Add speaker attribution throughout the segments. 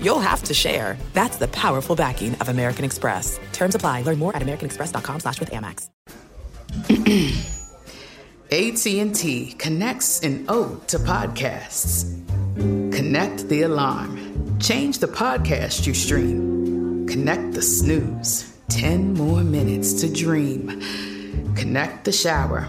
Speaker 1: you'll have to share. That's the powerful backing of American Express. Terms apply. Learn more at americanexpress.com slash with Amex.
Speaker 2: AT&T connects an ode to podcasts. Connect the alarm. Change the podcast you stream. Connect the snooze. 10 more minutes to dream. Connect the shower.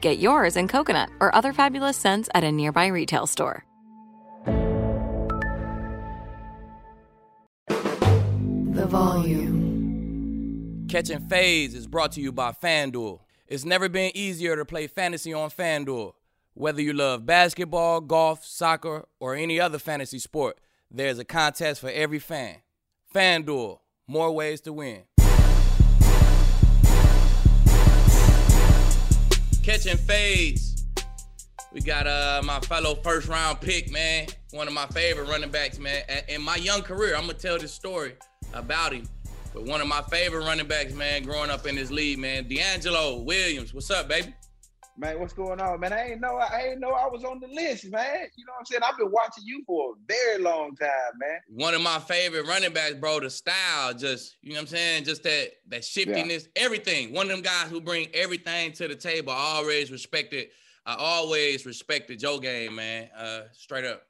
Speaker 3: Get yours in coconut or other fabulous scents at a nearby retail store.
Speaker 4: The volume.
Speaker 5: Catching Fades is brought to you by FanDuel. It's never been easier to play fantasy on FanDuel. Whether you love basketball, golf, soccer, or any other fantasy sport, there's a contest for every fan. FanDuel, more ways to win. Catching Fades. We got uh my fellow first round pick, man. One of my favorite running backs, man. In my young career, I'm gonna tell this story about him. But one of my favorite running backs, man, growing up in this league, man, DeAngelo Williams. What's up, baby?
Speaker 6: Man, what's going on, man? I ain't know I ain't know I was on the list, man. You know what I'm saying? I've been watching you for a very long time, man.
Speaker 5: One of my favorite running backs, bro. The style, just you know what I'm saying, just that that shiftiness, yeah. everything. One of them guys who bring everything to the table. I always respected. I always respected Joe game, man. Uh, straight up.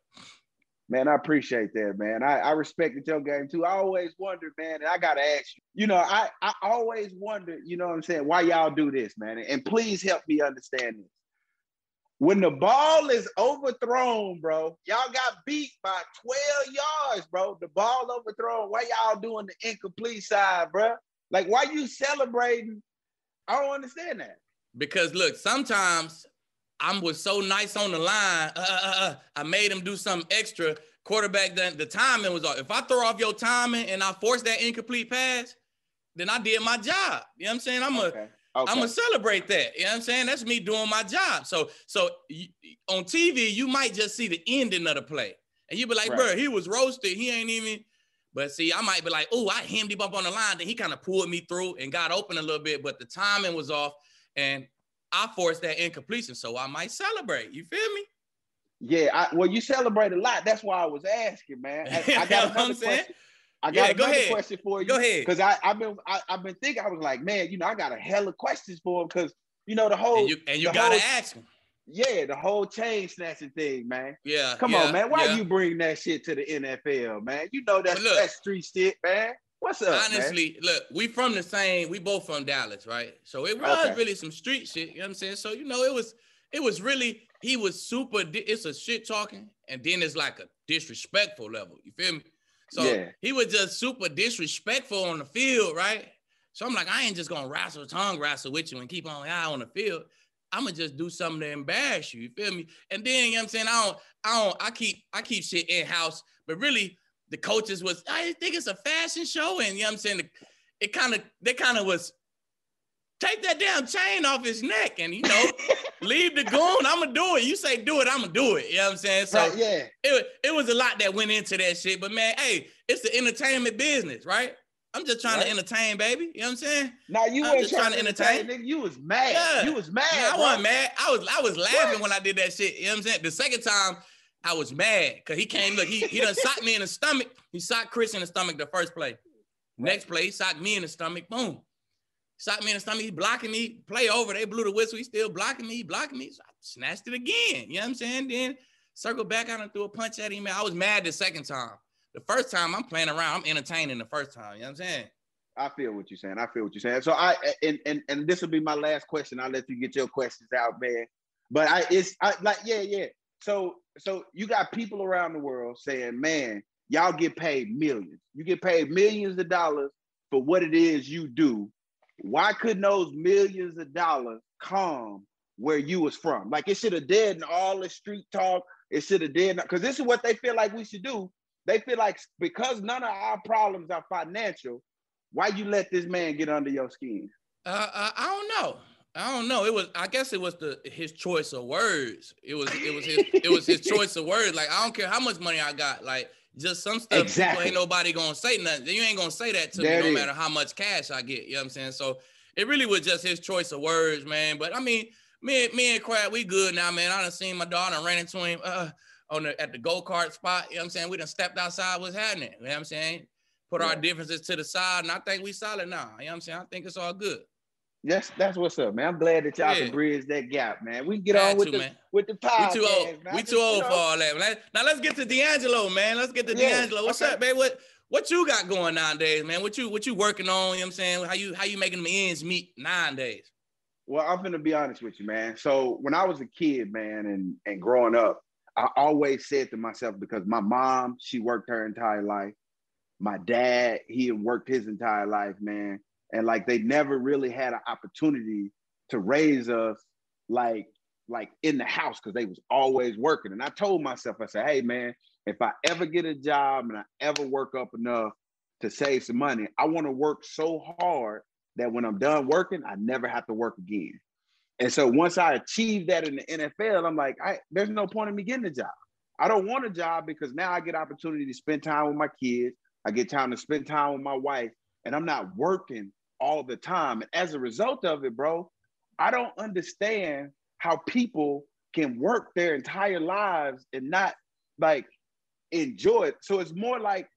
Speaker 6: Man, I appreciate that, man. I, I respected your game too. I always wonder, man, and I gotta ask you, you know, I, I always wonder, you know what I'm saying, why y'all do this, man. And please help me understand this. When the ball is overthrown, bro, y'all got beat by 12 yards, bro. The ball overthrown. Why y'all doing the incomplete side, bro? Like, why you celebrating? I don't understand that.
Speaker 5: Because look, sometimes I was so nice on the line. Uh, uh, uh, I made him do something extra. Quarterback, the, the timing was off. If I throw off your timing and I force that incomplete pass, then I did my job. You know what I'm saying? I'm okay. a, okay. I'm gonna celebrate that. You know what I'm saying? That's me doing my job. So, so you, on TV, you might just see the ending of the play, and you be like, right. "Bro, he was roasted. He ain't even." But see, I might be like, "Oh, I hemmed him up on the line." Then he kind of pulled me through and got open a little bit, but the timing was off, and I forced that incompletion, so I might celebrate. You feel me?
Speaker 6: Yeah, I, well, you celebrate a lot. That's why I was asking, man. I, I got another question. I got
Speaker 5: yeah,
Speaker 6: another
Speaker 5: ahead.
Speaker 6: question for you.
Speaker 5: Go ahead.
Speaker 6: Because I I've been I, have been thinking. I was like, man, you know, I got a hell of questions for him because you know the whole
Speaker 5: and you, and you gotta
Speaker 6: whole,
Speaker 5: ask him.
Speaker 6: Yeah, the whole chain snatching thing, man.
Speaker 5: Yeah.
Speaker 6: Come
Speaker 5: yeah,
Speaker 6: on, man. Why
Speaker 5: yeah.
Speaker 6: you bring that shit to the NFL, man? You know that's
Speaker 5: look,
Speaker 6: that street shit, man. What's up?
Speaker 5: Honestly,
Speaker 6: man?
Speaker 5: look, we from the same, we both from Dallas, right? So it was
Speaker 6: Okay.
Speaker 5: really some street shit, you know what I'm saying? So, you know, it was it was really he was super it's a shit talking and then it's like a disrespectful level. You feel me? So
Speaker 6: Yeah.
Speaker 5: he was just super disrespectful on the field, right? So I'm like, I ain't just gonna wrestle tongue wrestle with you and keep on eye on the field. I'm gonna just do something to embarrass you. You feel me? And then you know what I'm saying? I don't, I don't, I keep, I keep shit in house, but really the coaches was, I think it's a fashion show, and you know what I'm saying? It kind of, they kind of was take that damn chain off his neck and you know, leave the goon. I'm gonna do it. You say do it, I'm gonna do it. You know what I'm saying? So
Speaker 6: Right, yeah.
Speaker 5: it, it was a lot that went into that shit. But man, hey, it's the entertainment business, right? I'm just trying right. to entertain, baby. You know what I'm saying?
Speaker 6: Now you weren't just trying, to entertain. entertain. Nigga, you was mad. Yeah. You was mad. Yeah,
Speaker 5: I wasn't mad. I was I was laughing what? when I did that shit. You know what I'm saying? The second time I was mad because he came. Look, he he done socked me in the stomach. He socked Chris in the stomach the first play. Next play, he socked me in the stomach. Boom. Socked me in the stomach. He blocking me. Play over. They blew the whistle. He still blocking me. He blocking me. So I snatched it again. You know what I'm saying? Then circle back out and threw a punch at him. I was mad the second time. The first time I'm playing around, I'm entertaining the first time. You know what I'm saying?
Speaker 6: I feel what you're saying. I feel what you're saying. So I and and and this will be my last question. I'll let you get your questions out, man. But I it's I like yeah yeah. So so you got people around the world saying, man, y'all get paid millions. You get paid millions of dollars for what it is you do. Why couldn't those millions of dollars come where you was from? Like it should have dead in all the street talk. It should have dead because this is what they feel like we should do. They feel like because none of our problems are financial, why you let this man get under your skin?
Speaker 5: Uh, uh, I don't know. I don't know. It was. I guess it was the his choice of words. It was. It was his. it was his choice of words. Like I don't care how much money I got. Like just some stuff. Exactly. ain't nobody gonna say nothing. You ain't gonna say that to that me, no matter how much cash I get. You know what I'm saying? So it really was just his choice of words, man. But I mean, me, me and Crab, we good now, man. I done seen my daughter ran into him uh, on the at the go kart spot. You know what I'm saying? We done stepped outside. What's happening? You know what I'm saying? put yeah. our differences to the side, and I think we solid now. You know what I'm saying? I think it's all good.
Speaker 6: Yes, that's what's up, man. I'm glad that y'all yeah. can bridge that gap, man. We can get on with the man. with the podcast.
Speaker 5: We too old. Man. We too old for all that. Man. Now let's get to DeAngelo, man. Let's get to yeah. DeAngelo. What's okay. up, man? What what you got going nowadays, man? What you what you working on? You know what I'm saying? How you how you making the ends meet nowadays?
Speaker 6: Well, I'm gonna be honest with you, man. So when I was a kid, man, and and growing up, I always said to myself because my mom, she worked her entire life my dad, he had worked his entire life, man. And like they never really had an opportunity to raise us like like in the house because they was always working. And I told myself, I said, hey man, if I ever get a job and I ever work up enough to save some money, I want to work so hard that when I'm done working, I never have to work again. And so once I achieved that in the NFL, I'm like, I, there's no point in me getting a job. I don't want a job because now I get opportunity to spend time with my kids. I get time to spend time with my wife, and I'm not working all the time. And as a result of it, bro, I don't understand how people can work their entire lives and not like enjoy it. So it's more like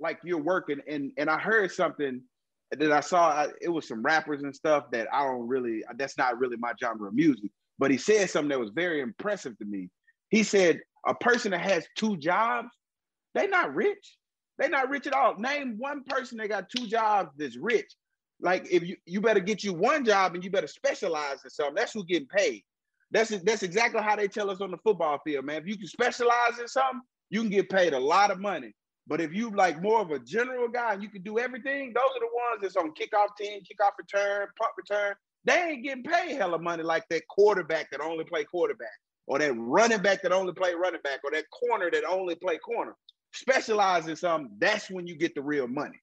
Speaker 6: like you're working. And and I heard something that I saw. It was some rappers and stuff that I don't really. That's not really my genre of music. But he said something that was very impressive to me. He said a person that has two jobs, they're not rich. They're not rich at all. Name one person that got two jobs that's rich. Like if you you better get you one job and you better specialize in something. That's who getting paid. That's that's exactly how they tell us on the football field, man. If you can specialize in something, you can get paid a lot of money. But if you like more of a general guy and you can do everything, those are the ones that's on kickoff team, kickoff return, punt return. They ain't getting paid hella money like that quarterback that only play quarterback, or that running back that only play running back, or that corner that only play corner specialize in something, that's when you get the real money.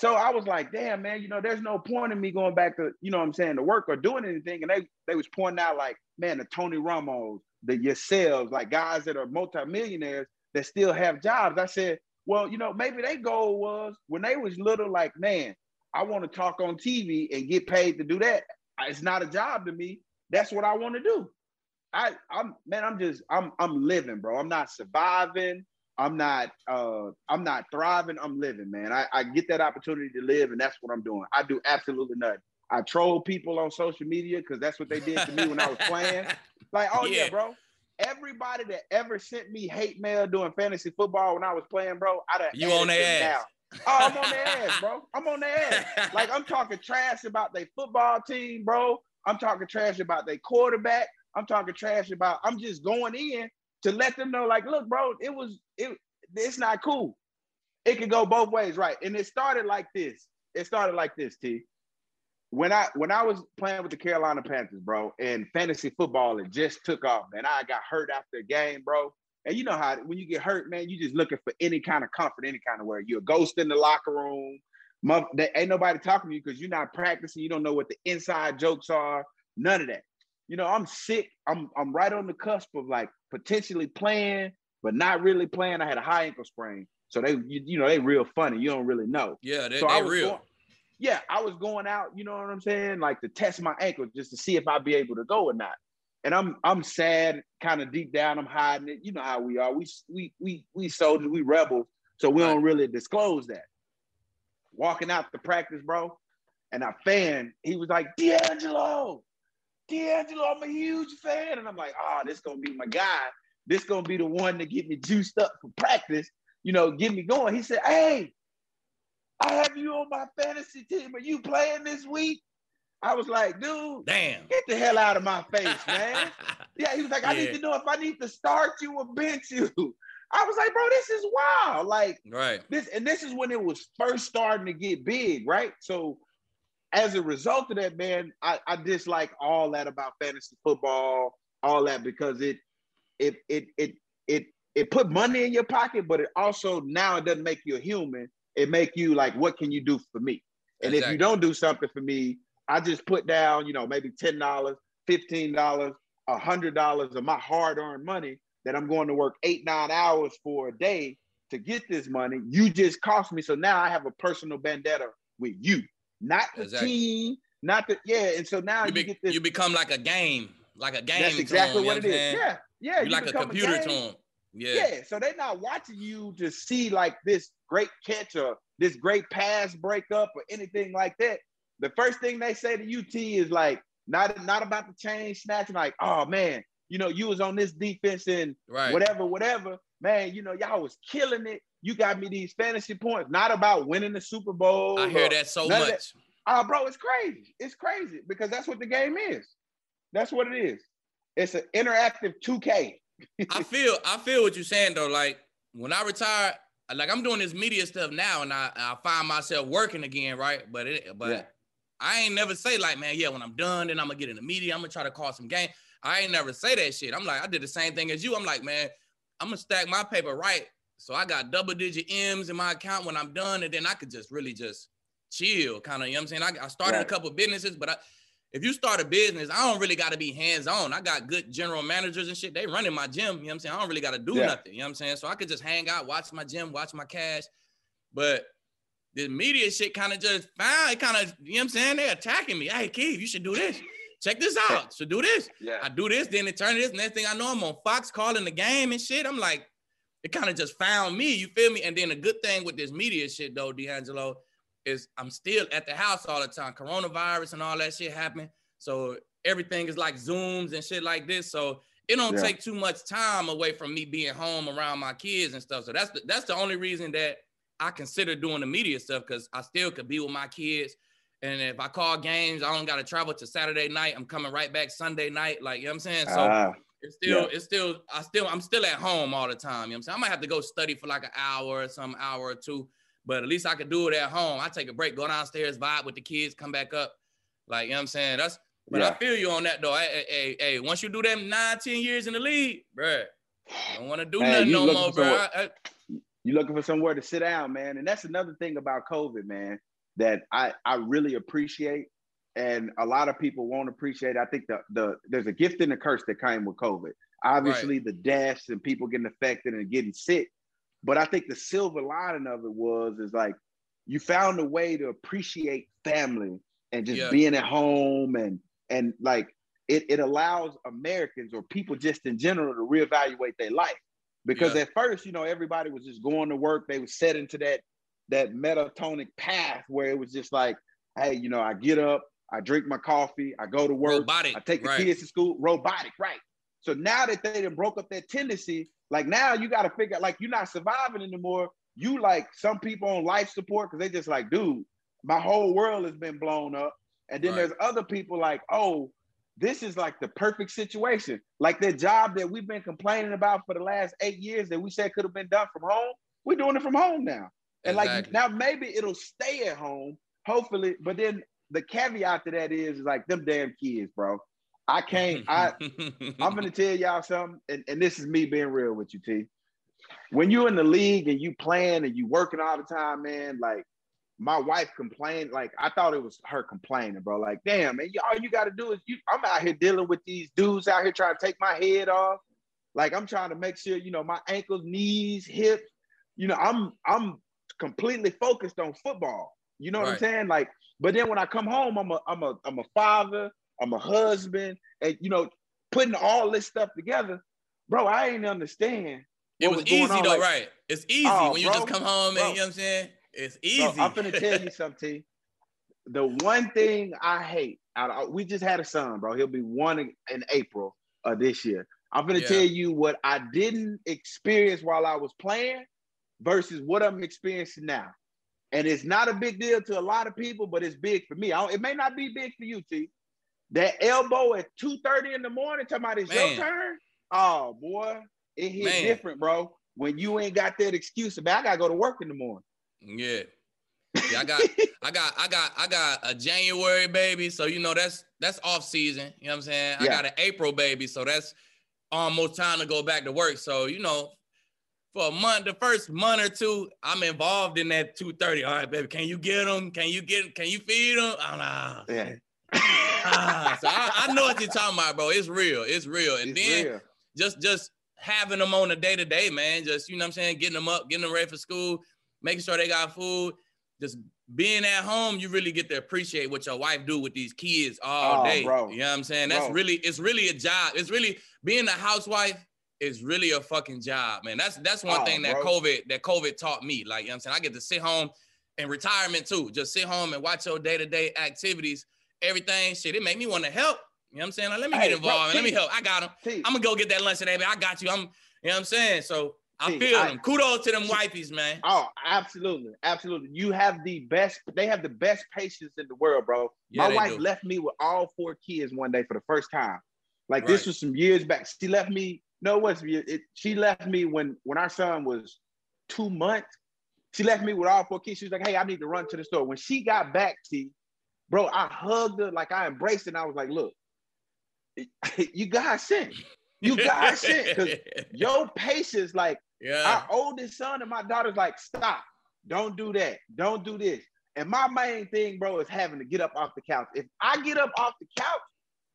Speaker 6: So I was like, damn, man, you know, there's no point in me going back to, you know what I'm saying, to work or doing anything. And they they was pointing out like, man, the Tony Romos, the yourselves, like guys that are multimillionaires that still have jobs. I said, well, you know, maybe their goal was when they was little, like, man, I want to talk on TV and get paid to do that. It's not a job to me. That's what I want to do. I, I'm man, I'm just, I'm, I'm living, bro. I'm not surviving. I'm not uh I'm not thriving, I'm living, man. I, I get that opportunity to live, and that's what I'm doing. I do absolutely nothing. I troll people on social media because that's what they did to me when I was playing. Like, oh yeah. yeah, bro. Everybody that ever sent me hate mail doing fantasy football when I was playing, bro, I done
Speaker 5: you on their ass.
Speaker 6: Now. Oh, I'm on their ass, bro. I'm on their ass. Like I'm talking trash about their football team, bro. I'm talking trash about their quarterback. I'm talking trash about. I'm just going in to let them know, like, look, bro, it was it. It's not cool. It could go both ways, right? And it started like this. It started like this, T. When I when I was playing with the Carolina Panthers, bro, and fantasy football, it just took off, man. I got hurt after a game, bro. And you know how when you get hurt, man, you just looking for any kind of comfort, any kind of where You're a ghost in the locker room. There ain't nobody talking to you because you're not practicing. You don't know what the inside jokes are. None of that you know, I'm sick. I'm I'm right on the cusp of like potentially playing, but not really playing. I had a high ankle sprain. So they, you, you know, they real funny. You don't really know.
Speaker 5: Yeah, they,
Speaker 6: so
Speaker 5: they
Speaker 6: I was
Speaker 5: real.
Speaker 6: Going, yeah, I was going out, you know what I'm saying, like to test my ankle just to see if I'd be able to go or not. And I'm I'm sad, kind of deep down, I'm hiding it. You know how we are. We we we we soldiers, we rebels, so we don't really disclose that. Walking out the practice, bro, and our fan, he was like, DeAngelo, DeAngelo, I'm a huge fan. And I'm like, oh, this gonna be my guy. This gonna be the one to get me juiced up for practice, you know, get me going. He said, Hey, I have you on my fantasy team. Are you playing this week? I was like, dude,
Speaker 5: Damn.
Speaker 6: get the hell out of my face, man. yeah, he was like, I need to know if I need to start you or bench you. I was like, bro, this is wild. Like,
Speaker 5: right.
Speaker 6: this and this is when it was first starting to get big, right? So as a result of that, man, I, I dislike all that about fantasy football, all that because it it it it it it put money in your pocket, but it also now it doesn't make you a human. It make you like, what can you do for me? And if you don't do something for me, I just put down, you know, maybe ten dollars, fifteen dollars, a hundred dollars of my hard-earned money that I'm going to work eight, nine hours for a day to get this money. You just cost me. So now I have a personal vendetta with you, not the
Speaker 5: Exactly.
Speaker 6: team, not the yeah. And so now
Speaker 5: You,
Speaker 6: you, get this.
Speaker 5: you become like a game, like a game.
Speaker 6: that's exactly
Speaker 5: them,
Speaker 6: what
Speaker 5: know
Speaker 6: is.
Speaker 5: Saying?
Speaker 6: Yeah, yeah.
Speaker 5: You like a computer
Speaker 6: game.
Speaker 5: to them. Yeah.
Speaker 6: Yeah. So they're not watching you to see like this great catch or this great pass breakup or anything like that. The first thing they say to UT is like, not, not about the chain snatching, like, oh man, you know, you was on this defense and
Speaker 5: Right.
Speaker 6: whatever, whatever. Man, you know, y'all was killing it. You got me these fantasy points, not about winning the Super Bowl.
Speaker 5: I hear that so much.
Speaker 6: Oh, bro, it's crazy. It's crazy because that's what the game is. That's what it is. It's an interactive 2K.
Speaker 5: I feel I feel what you're saying though. Like when I retire, like I'm doing this media stuff now, and I, I find myself working again, right? But it but
Speaker 6: Yeah.
Speaker 5: I ain't never say like, man, yeah, when I'm done, then I'm gonna get in the media. I'm gonna try to call some game. I ain't never say that shit. I'm like, I did the same thing as you. I'm like, man, I'm gonna stack my paper right. So I got double digit M's in my account when I'm done, and then I could just really just chill, kind of. You know what I'm saying? I, I started a
Speaker 6: Right.
Speaker 5: couple businesses, but I, if you start a business, I don't really got to be hands on. I got good general managers and shit. They running my gym. You know what I'm saying? I don't really got to do
Speaker 6: Yeah.
Speaker 5: nothing. You know what I'm saying? So I could just hang out, watch my gym, watch my cash. But the media shit kind of just found it kind of, you know what I'm saying? They attacking me. Hey, Keith, you should do this. Check this out. Should do this.
Speaker 6: Yeah.
Speaker 5: I do this, then it turned this. Next thing I know, I'm on Fox calling the game and shit. I'm like, it kind of just found me. You feel me? And then the good thing with this media shit though, DeAngelo, is I'm still at the house all the time. Coronavirus and all that shit happened. So everything is like Zooms and shit like this. So it don't
Speaker 6: Yeah.
Speaker 5: take too much time away from me being home around my kids and stuff. So that's the, that's the only reason that I consider doing the media stuff because I still could be with my kids. And if I call games, I don't got to travel to Saturday night. I'm coming right back Sunday night. Like, you know what I'm saying? So
Speaker 6: Ah,
Speaker 5: it's still,
Speaker 6: yeah.
Speaker 5: it's still, I still, I'm still at home all the time. You know what I'm saying? I might have to go study for like an hour or some hour or two, but at least I could do it at home. I take a break, go downstairs, vibe with the kids, come back up. Like, you know what I'm saying? That's, but I feel you on that though. Hey, hey, hey, once you do them nine, 10 years in the league, bruh, you don't want to do
Speaker 6: Hey,
Speaker 5: nothing no more,
Speaker 6: for
Speaker 5: bruh.
Speaker 6: somewhere-
Speaker 5: I- I-
Speaker 6: you're looking for somewhere to sit down, man. And that's another thing about COVID, man, that I, I really appreciate. And a lot of people won't appreciate. I think the the there's a gift and a curse that came with COVID. Obviously, the deaths and people getting affected and getting sick. But I think the silver lining of it was is like you found a way to appreciate family and just
Speaker 5: Yeah.
Speaker 6: being at home and and like it, it allows Americans or people just in general to reevaluate their life. Because
Speaker 5: Yeah.
Speaker 6: at first, you know, everybody was just going to work. They were set into that that metatonic path where it was just like, hey, you know, I get up, I drink my coffee, I go to work,
Speaker 5: Robotic,
Speaker 6: I take the
Speaker 5: right.
Speaker 6: kids to school, robotic, right? So now that they done broke up that tendency, like now you got to figure out, like you're not surviving anymore. You like some people on life support because they just like, dude, my whole world has been blown up. And then
Speaker 5: Right.
Speaker 6: there's other people like, oh, this is like the perfect situation. Like that job that we've been complaining about for the last eight years that we said could have been done from home. We're doing it from home now. And like now maybe it'll stay at home, hopefully. But then the caveat to that is, is like them damn kids, bro. I can't, I I'm gonna tell y'all something, and, and this is me being real with you, T. When you're in the league and you playing and you working all the time, man, like my wife complained, like I thought it was her complaining, bro. Like, damn, man, you, all you gotta do is you I'm out here dealing with these dudes out here trying to take my head off. Like I'm trying to make sure, you know, my ankles, knees, hips, you know, I'm I'm completely focused on football. You know what I'm saying? Like, but then when I come home, I'm a I'm a I'm a father, I'm a husband, and you know, putting all this stuff together, bro. I ain't understand.
Speaker 5: It
Speaker 6: what
Speaker 5: was easy though,
Speaker 6: like-
Speaker 5: right? It's easy
Speaker 6: Oh,
Speaker 5: when you
Speaker 6: bro,
Speaker 5: just come home
Speaker 6: bro.
Speaker 5: and you know what I'm saying. It's
Speaker 6: Bro,
Speaker 5: easy.
Speaker 6: I'm gonna tell you something. T. The one thing I hate, out of, we just had a son, bro. He'll be one in, in April of this year. I'm gonna
Speaker 5: Yeah.
Speaker 6: tell you what I didn't experience while I was playing versus what I'm experiencing now. And it's not a big deal to a lot of people, but it's big for me. It may not be big for you, T. That elbow at 2:30 in the morning, talking about it's
Speaker 5: Man.
Speaker 6: your turn. Oh boy, it hit
Speaker 5: Man.
Speaker 6: different, bro. When you ain't got that excuse about I gotta go to work in the morning.
Speaker 5: Yeah. Yeah, I got I got I got I got a January baby, so you know that's that's off season. You know what I'm saying?
Speaker 6: Yeah.
Speaker 5: I got an April baby, so that's almost time to go back to work. So, you know, for a month, the first month or two, I'm involved in that 230. All right, baby, can you get them? Can you get can you feed them? I'm like,
Speaker 6: Yeah.
Speaker 5: ah. so I, I know what you're talking about, bro. It's real. It's real. And
Speaker 6: It's
Speaker 5: then
Speaker 6: real.
Speaker 5: just just having them on a day to day, man. Just you know what I'm saying, getting them up, getting them ready for school, making sure they got food. Just being at home, you really get to appreciate what your wife do with these kids all
Speaker 6: Oh,
Speaker 5: day.
Speaker 6: bro.
Speaker 5: You know what I'm saying? That's
Speaker 6: Bro.
Speaker 5: really it's really a job. It's really being a housewife is really a fucking job, man. That's that's one
Speaker 6: Oh,
Speaker 5: thing that
Speaker 6: bro.
Speaker 5: COVID that COVID taught me. Like, you know what I'm saying? I get to sit home in retirement too. Just sit home and watch your day-to-day activities, everything. Shit, it made me want to help. You know what I'm saying? Like, let me
Speaker 6: Hey,
Speaker 5: get
Speaker 6: bro,
Speaker 5: involved. let me help. I got them.
Speaker 6: T,
Speaker 5: I'm gonna go get that lunch today, man. I got you. I'm, you know what I'm saying? So I feel
Speaker 6: I-
Speaker 5: them. Kudos to them wifeys, man.
Speaker 6: Oh, absolutely, absolutely. You have the best. They have the best patience in the world, bro.
Speaker 5: Yeah,
Speaker 6: My wife
Speaker 5: do.
Speaker 6: left me with all four kids one day for the first time. Like this was some years back. She left me. No, it was it? She left me when when our son was two months. She left me with all four kids. She was like, "Hey, I need to run to the store." When she got back, T, bro, I hugged her like I embraced her. And I was like, "Look, you guys sent. You guys sent because your patience, like."
Speaker 5: yeah.
Speaker 6: Our oldest son and my daughter's like, stop, don't do that, don't do this. And my main thing, bro, is having to get up off the couch. If I get up off the couch,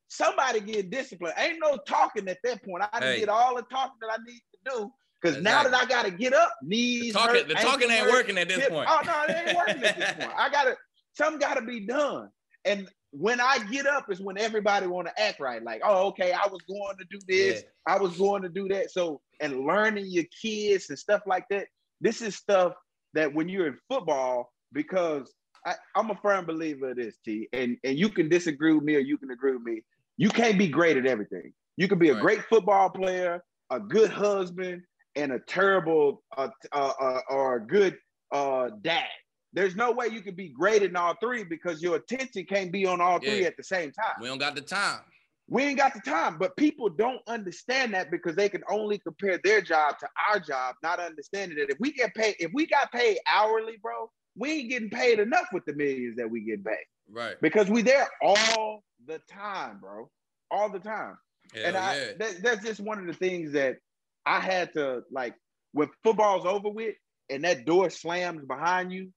Speaker 6: somebody get disciplined. Ain't no talking at that point. I
Speaker 5: Hey.
Speaker 6: did all the talking that I need to do. Because now that I gotta get up,
Speaker 5: The
Speaker 6: knees.
Speaker 5: talking,
Speaker 6: hurt,
Speaker 5: the talking ain't
Speaker 6: hurt,
Speaker 5: working at this
Speaker 6: hip-
Speaker 5: point.
Speaker 6: Oh no, it ain't working at this point. I gotta something gotta be done. And when I get up is when everybody want to act right. Like, oh, okay, I was going to do this, I was going to do that. So, and learning your kids and stuff like that. This is stuff that when you're in football, because I, I'm a firm believer of this, T. And and you can disagree with me or you can agree with me. You can't be great at everything. You can be a
Speaker 5: Right.
Speaker 6: great football player, a good husband, and a terrible uh, uh, uh, or a good uh, dad. There's no way you can be great in all three because your attention can't be on all three
Speaker 5: Yeah.
Speaker 6: at the same time.
Speaker 5: We don't got the time.
Speaker 6: We ain't got the time, but people don't understand that because they can only compare their job to our job, not understanding that if we get paid, if we got paid hourly, bro, we ain't getting paid enough with the millions that we get back
Speaker 5: Right.
Speaker 6: because we there all the time, bro, all the time.
Speaker 5: Hell
Speaker 6: and I,
Speaker 5: yeah.
Speaker 6: that, that's just one of the things that I had to like when football's over with and that door slams behind you,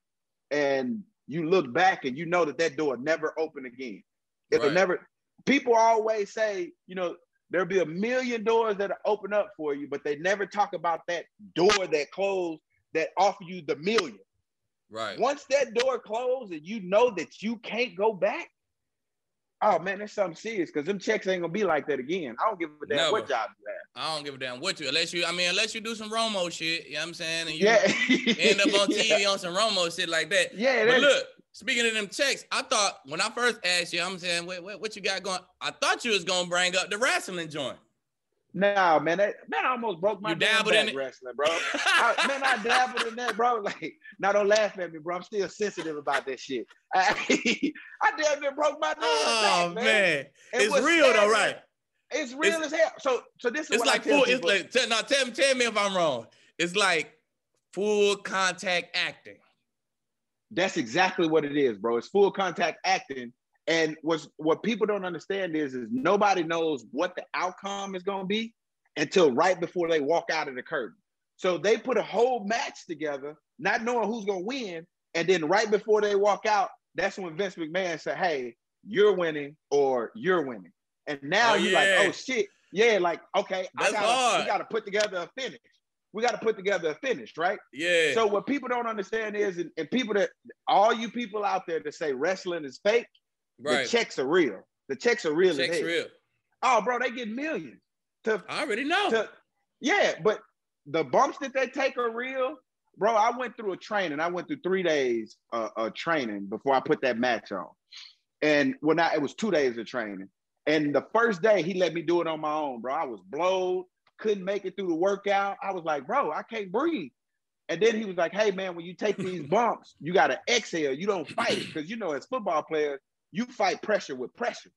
Speaker 6: and you look back and you know that that door never open again. It'll
Speaker 5: Right.
Speaker 6: never. People always say, you know, there'll be a million doors that open up for you, but they never talk about that door that closed that offer you the million.
Speaker 5: Right.
Speaker 6: Once that door closed and you know that you can't go back, oh man, that's something serious because them checks ain't gonna be like that again. I don't give a damn
Speaker 5: Never.
Speaker 6: what job you have.
Speaker 5: I don't give a damn what you unless you I mean unless you do some Romo shit, you know what I'm saying? And you
Speaker 6: Yeah,
Speaker 5: end up on
Speaker 6: Yeah.
Speaker 5: TV on some Romo shit like that.
Speaker 6: Yeah,
Speaker 5: But look, speaking of them checks, I thought when I first asked you, I'm saying, wait, wait, what you got going? I thought you was gonna bring up the wrestling joint.
Speaker 6: Nah, man, that, man, I almost broke my damn
Speaker 5: dabbled in
Speaker 6: back wrestling, bro. I, man, I dabbled in that, bro. Like, now don't laugh at me, bro. I'm still sensitive about that shit. I, I damn near broke my damn
Speaker 5: oh
Speaker 6: back,
Speaker 5: man,
Speaker 6: And
Speaker 5: it's real
Speaker 6: sad,
Speaker 5: though, right?
Speaker 6: It's real
Speaker 5: It's-
Speaker 6: as hell. So, so this is
Speaker 5: It's
Speaker 6: what
Speaker 5: like full. It's like tell, now tell, tell me if I'm wrong. It's like full contact acting.
Speaker 6: That's exactly what it is, bro. It's full contact acting. And what's what people don't understand is is nobody knows what the outcome is gonna be until right before they walk out of the curtain. So they put a whole match together, not knowing who's gonna win, and then right before they walk out, that's when Vince McMahon said, Hey, you're winning or you're winning. And now
Speaker 5: Oh,
Speaker 6: you're
Speaker 5: yeah.
Speaker 6: like, oh shit, yeah, like okay,
Speaker 5: That's
Speaker 6: I gotta
Speaker 5: hard.
Speaker 6: we gotta put together a finish. we got to put together a finish, right?
Speaker 5: Yeah.
Speaker 6: So what people don't understand is, and, and, people that all you people out there that say wrestling is fake, right. the checks are real. The checks are real.
Speaker 5: Checks real.
Speaker 6: Oh, bro, they get millions. To,
Speaker 5: I already know.
Speaker 6: To, yeah, but the bumps that they take are real. Bro, I went through a training. I went through three days uh, of training before I put that match on. And when I, it was two days of training. And the first day he let me do it on my own, bro. I was blowed, couldn't make it through the workout. I was like, bro, I can't breathe. And then he was like, hey, man, when you take these bumps, you got to exhale. You don't fight. Because, you know, as football players, you fight pressure with pressure.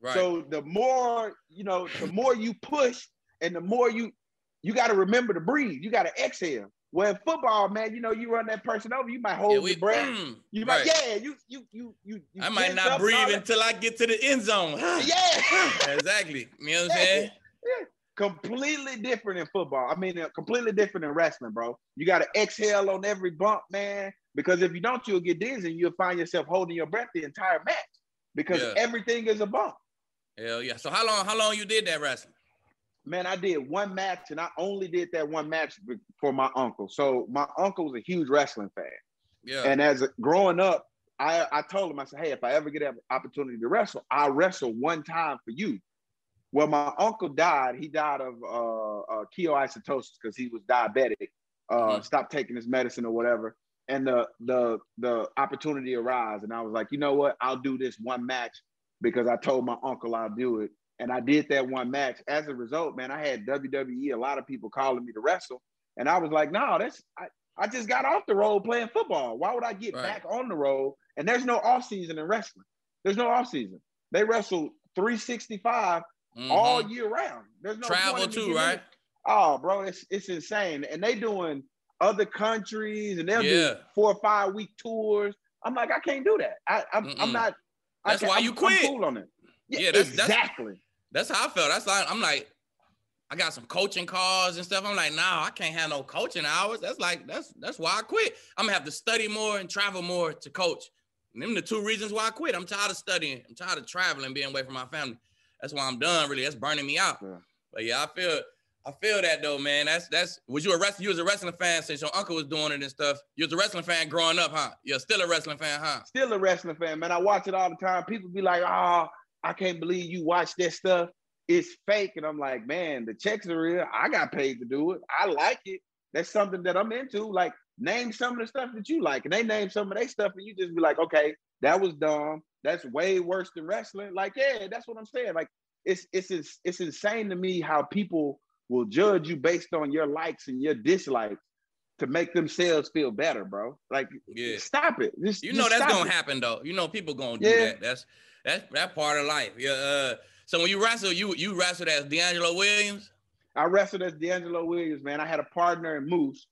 Speaker 6: Right. So the more, you know, the more you push and the more you, you got to remember to breathe. You got to exhale. Well, in football, man, you know, you run that person over, you might hold yeah, we, your breath. Mm, you might, right. yeah, you, you, you, you. you
Speaker 5: I might not breathe until I get to the end zone.
Speaker 6: yeah,
Speaker 5: exactly. You know what I'm saying?
Speaker 6: Yeah. Completely different in football. I mean, uh, completely different in wrestling, bro. You got to exhale on every bump, man, because if you don't, you'll get dizzy. And you'll find yourself holding your breath the entire match because yeah. everything is a bump.
Speaker 5: Hell yeah. So how long? How long you did that wrestling?
Speaker 6: man, I did one match and I only did that one match for my uncle. So my uncle was a huge wrestling fan. Yeah. And as a, growing up, I, I told him, I said, hey, if I ever get an opportunity to wrestle, I'll wrestle one time for you. Well, my uncle died. He died of uh, uh, ketoacidosis because he was diabetic, uh, mm-hmm. stopped taking his medicine or whatever. And the the the opportunity arose, and I was like, you know what? I'll do this one match because I told my uncle I'll do it. And I did that one match. As a result, man, I had WWE, a lot of people calling me to wrestle. And I was like, no, that's I, I just got off the road playing football. Why would I get right. back on the road? And there's no off season in wrestling. There's no off season. They wrestle 365 mm-hmm. all year round. There's no
Speaker 5: travel too, right?
Speaker 6: Oh, bro, it's it's insane. And they doing other countries and they'll yeah. do four or five week tours. I'm like, I can't do that. I, I'm, I'm not.
Speaker 5: That's why you
Speaker 6: I'm,
Speaker 5: quit.
Speaker 6: I'm cool on it.
Speaker 5: Yeah, yeah that's,
Speaker 6: exactly.
Speaker 5: That's how I felt. That's like I'm like, I got some coaching calls and stuff. I'm like, nah, I can't have no coaching hours. That's like that's that's why I quit. I'm gonna have to study more and travel more to coach. And them the two reasons why I quit. I'm tired of studying. I'm tired of traveling, being away from my family. That's why I'm done. Really, that's burning me out. Yeah. But yeah, I feel I feel that though, man. That's that's was you a wrestling? You was a wrestling fan since your uncle was doing it and stuff. You was a wrestling fan growing up, huh? You're still a wrestling fan, huh?
Speaker 6: Still a wrestling fan, man. I watch it all the time. People be like, oh, I can't believe you watch that stuff. It's fake. And I'm like, man, the checks are real. I got paid to do it. I like it. That's something that I'm into. Like, name some of the stuff that you like. And they name some of their stuff, and you just be like, okay, that was dumb. That's way worse than wrestling. Like, yeah, that's what I'm saying. Like, it's it's it's insane to me how people will judge you based on your likes and your dislikes to make themselves feel better, bro. Like, yeah. stop it. Just,
Speaker 5: you know that's gonna
Speaker 6: it.
Speaker 5: happen though. You know people gonna do yeah. that. That's that's that part of life. Yeah. Uh, so when you wrestle, you you wrestled as DeAngelo Williams.
Speaker 6: I wrestled as DeAngelo Williams, man. I had a partner in Moose,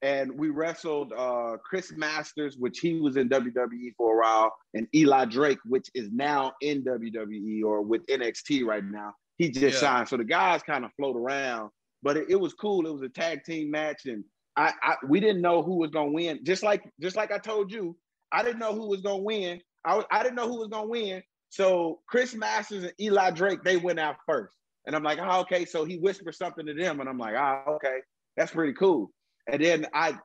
Speaker 6: and we wrestled uh, Chris Masters, which he was in WWE for a while, and Eli Drake, which is now in WWE or with NXT right now. He just yeah. signed, so the guys kind of float around. But it, it, was cool. It was a tag team match, and I, I we didn't know who was gonna win. Just like just like I told you, I didn't know who was gonna win. I, I didn't know who was gonna win so Chris Masters and Eli Drake, they went out first. And I'm like, oh, okay. So he whispered something to them. And I'm like, oh, okay. That's pretty cool. And then I,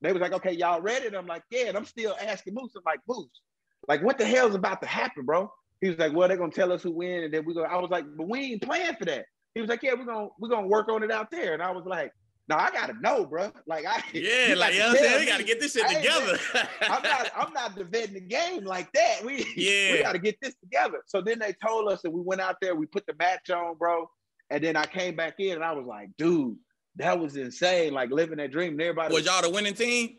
Speaker 6: they was like, okay, y'all ready? And I'm like, yeah. And I'm still asking Moose. I'm like, Moose, like what the hell's about to happen, bro? He was like, well, they're gonna tell us who win, and then we go. I was like, but we ain't playing for that. He was like, yeah, we're gonna we're gonna work on it out there. And I was like, no, I gotta know, bro. Like I
Speaker 5: yeah, like you know what I'm saying. We gotta get this shit together.
Speaker 6: I'm not I'm not debating the game like that. We yeah, we gotta get this together. So then they told us that we went out there, we put the match on, bro. And then I came back in and I was like, dude, that was insane. Like living that dream. And everybody
Speaker 5: was y'all the winning team?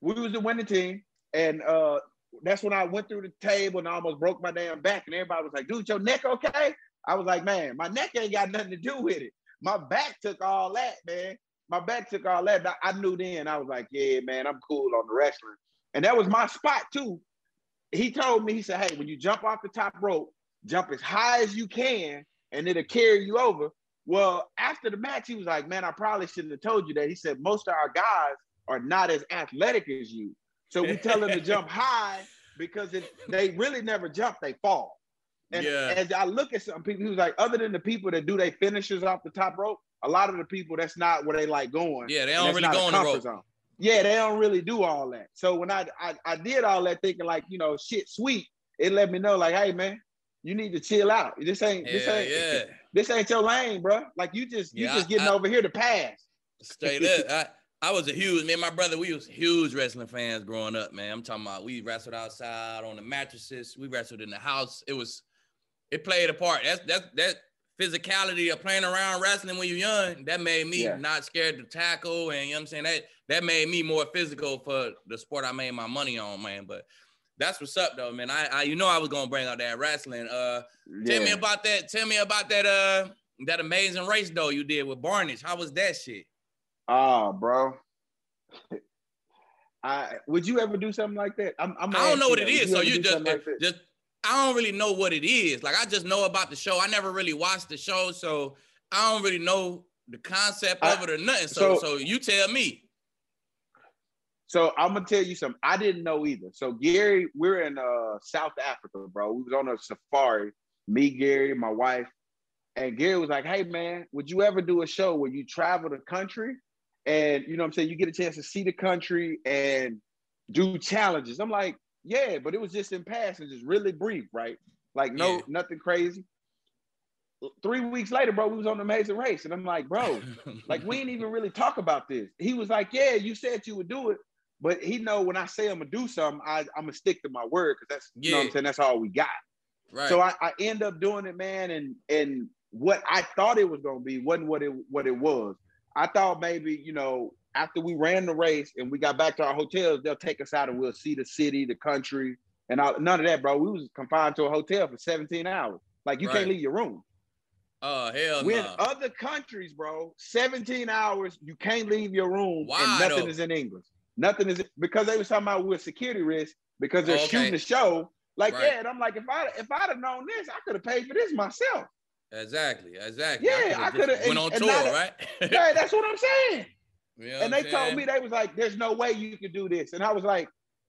Speaker 6: We was the winning team. And uh that's when I went through the table and I almost broke my damn back. And everybody was like, dude, your neck okay? I was like, man, my neck ain't got nothing to do with it. My back took all that, man my back took all that. I knew then I was like, yeah, man, I'm cool on the wrestling. And that was my spot too. He told me, he said, hey, when you jump off the top rope, jump as high as you can and it'll carry you over. Well, after the match, he was like, man, I probably shouldn't have told you that. He said, most of our guys are not as athletic as you. So we tell them to jump high because if they really never jump, they fall. And yeah. as I look at some people, he was like, other than the people that do their finishers off the top rope, a lot of the people that's not where they like going.
Speaker 5: Yeah, they don't really go on the road. Zone.
Speaker 6: Yeah, they don't really do all that. So when I, I I did all that thinking like, you know, shit sweet, it let me know like, hey man, you need to chill out. This ain't yeah, this ain't yeah. this ain't your lane, bro. Like you just you just getting I, over here to pass.
Speaker 5: Straight up. I, I was a huge, me and my brother, we was huge wrestling fans growing up, man. I'm talking about we wrestled outside on the mattresses. We wrestled in the house. It was, it played a part. That's that's that physicality of playing around wrestling when you're young. That made me yeah. not scared to tackle, and you know what I'm saying. That that made me more physical for the sport I made my money on, man. But that's what's up, though, man. I, I you know I was gonna bring out that wrestling. Uh, yeah. tell me about that. Tell me about that. Uh, that amazing race though you did with Barnidge. How was that shit?
Speaker 6: Oh, bro. I would you ever do something like that? I'm, I'm
Speaker 5: I do not know what it is. You so you just like just I don't really know what it is. Like I just know about the show. I never really watched the show, so I don't really know the concept I, of it or nothing. So, so so you tell me.
Speaker 6: So I'm gonna tell you something. I didn't know either. So Gary, we're in uh, South Africa, bro. We was on a safari. Me, Gary, my wife, and Gary was like, "Hey man, would you ever do a show where you travel the country and you know what I'm saying you get a chance to see the country and do challenges. I'm like, yeah, but it was just in passing, just really brief, right? Like no, yeah. nothing crazy. Three weeks later, bro, we was on the Amazing Race, and I'm like, bro, like we ain't even really talk about this. He was like, yeah, you said you would do it, but he know when I say I'm gonna do something, I, I'm gonna stick to my word because that's yeah. you know what I'm saying. That's all we got. Right. So I, I end up doing it, man, and and what I thought it was gonna be wasn't what it what it was. I thought maybe, you know, after we ran the race and we got back to our hotels, they'll take us out and we'll see the city, the country, and all, none of that, bro. We was confined to a hotel for 17 hours. Like you right. can't leave your room.
Speaker 5: Oh hell
Speaker 6: When nah. other countries, bro, 17 hours, you can't leave your room Why, and nothing though? is in English. Nothing is because they was talking about we're security risk because they're oh, okay. shooting the show. Like, right. yeah, and I'm like, if I if I'd have known this, I could have paid for this myself.
Speaker 5: Exactly, exactly.
Speaker 6: Yeah, I could have went
Speaker 5: on tour, right?
Speaker 6: yeah, that's what I'm saying. You know and they told me they was like, "There's no way you could do this," and I was like,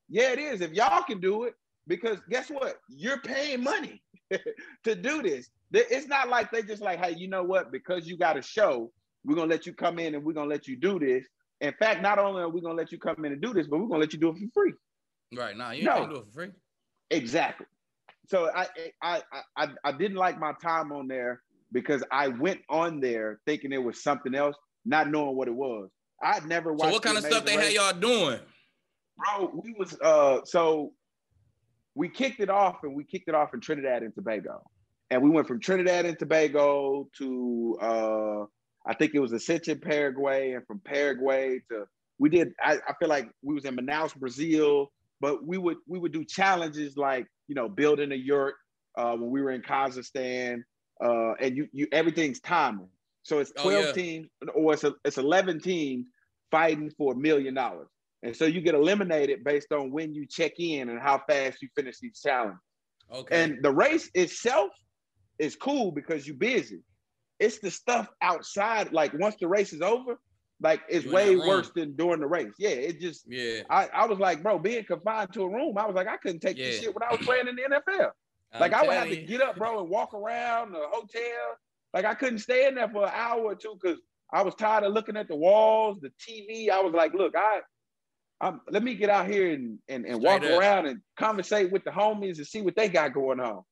Speaker 6: "Yeah, it is. If y'all can do it, because guess what? You're paying money to do this. It's not like they just like, hey, you know what? Because you got a show, we're gonna let you come in and we're gonna let you do this. In fact, not only are we gonna let you come in and do this, but we're gonna let you do it for free.
Speaker 5: Right now, nah, you no. can't do it for free.
Speaker 6: Exactly so I, I I I didn't like my time on there because I went on there thinking it was something else, not knowing what it was. I'd never watched.
Speaker 5: So what kind of stuff they race. had y'all doing?
Speaker 6: Bro, we was uh so we kicked it off and we kicked it off in Trinidad and Tobago. And we went from Trinidad and Tobago to uh I think it was Ascension, Paraguay, and from Paraguay to we did I, I feel like we was in Manaus, Brazil, but we would we would do challenges like you know, building a yurt uh, when we were in Kazakhstan, uh, and you you everything's timing. So it's 12 oh, yeah. teams, or it's a, it's 11 teams fighting for a million dollars. And so you get eliminated based on when you check in and how fast you finish these challenges. Okay. And the race itself is cool because you're busy. It's the stuff outside, like once the race is over, like it's way worse than during the race. Yeah, it just yeah. I, I was like, bro, being confined to a room, I was like, I couldn't take yeah. this shit when I was playing in the NFL. Like I'm i would have you. to get up, bro, and walk around the hotel. Like I couldn't stay in there for an hour or two because I was tired of looking at the walls, the TV. I was like, look, I I'm, let me get out here and, and, and walk up. around and conversate with the homies and see what they got going on.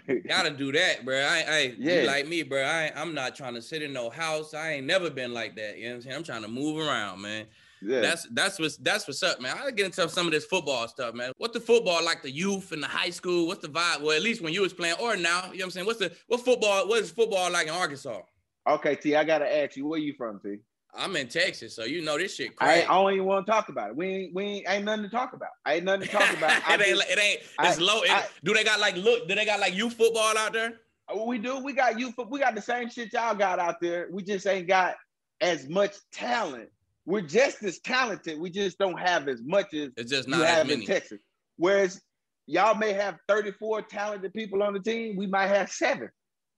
Speaker 5: Gotta do that, bro. I, I, yeah. like me, bro. I, I'm not trying to sit in no house. I ain't never been like that. You know what I'm saying? I'm trying to move around, man. Yeah. That's that's what's that's what's up, man. I get into some of this football stuff, man. What the football like? The youth and the high school. What's the vibe? Well, at least when you was playing, or now, you know what I'm saying? What's the what football? What is football like in Arkansas?
Speaker 6: Okay, T. I gotta ask you, where you from, T?
Speaker 5: I'm in Texas, so you know this shit.
Speaker 6: Crazy. I, I don't even want to talk about it. We ain't, we ain't, ain't nothing to talk about. I ain't nothing to talk about.
Speaker 5: it, ain't, it ain't. It's I, low. It, I, do they got like look? Do they got like youth football out there?
Speaker 6: Uh, we do. We got youth. We got the same shit y'all got out there. We just ain't got as much talent. We're just as talented. We just don't have as much as
Speaker 5: it's just not you have
Speaker 6: in Texas. Whereas y'all may have 34 talented people on the team. We might have seven.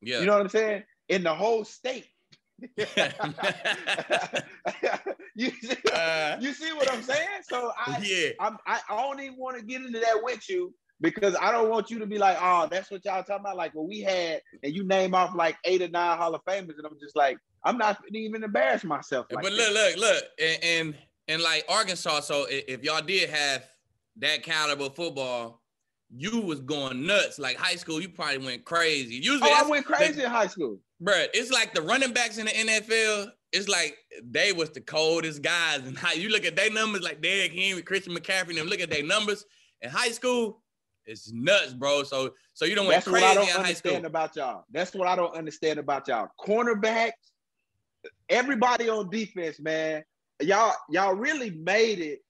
Speaker 6: Yeah. You know what I'm saying? In the whole state. you, see, uh, you see what I'm saying? So I, yeah. I'm, I don't even want to get into that with you because I don't want you to be like, oh, that's what y'all talking about. Like what we had, and you name off like eight or nine Hall of Famers, and I'm just like, I'm not even embarrass myself. Like
Speaker 5: but look, look, look, and, and and like Arkansas. So if y'all did have that caliber football, you was going nuts. Like high school, you probably went crazy. Usually,
Speaker 6: oh, I went crazy the, in high school,
Speaker 5: bro. It's like the running backs in the NFL. It's like they was the coldest guys, and how you look at their numbers, like Derrick Henry, Christian McCaffrey, and them look at their numbers in high school. It's nuts, bro. So so you don't crazy
Speaker 6: what I don't school. about y'all. That's what I don't understand about y'all. Cornerbacks, everybody on defense, man. Y'all y'all really made it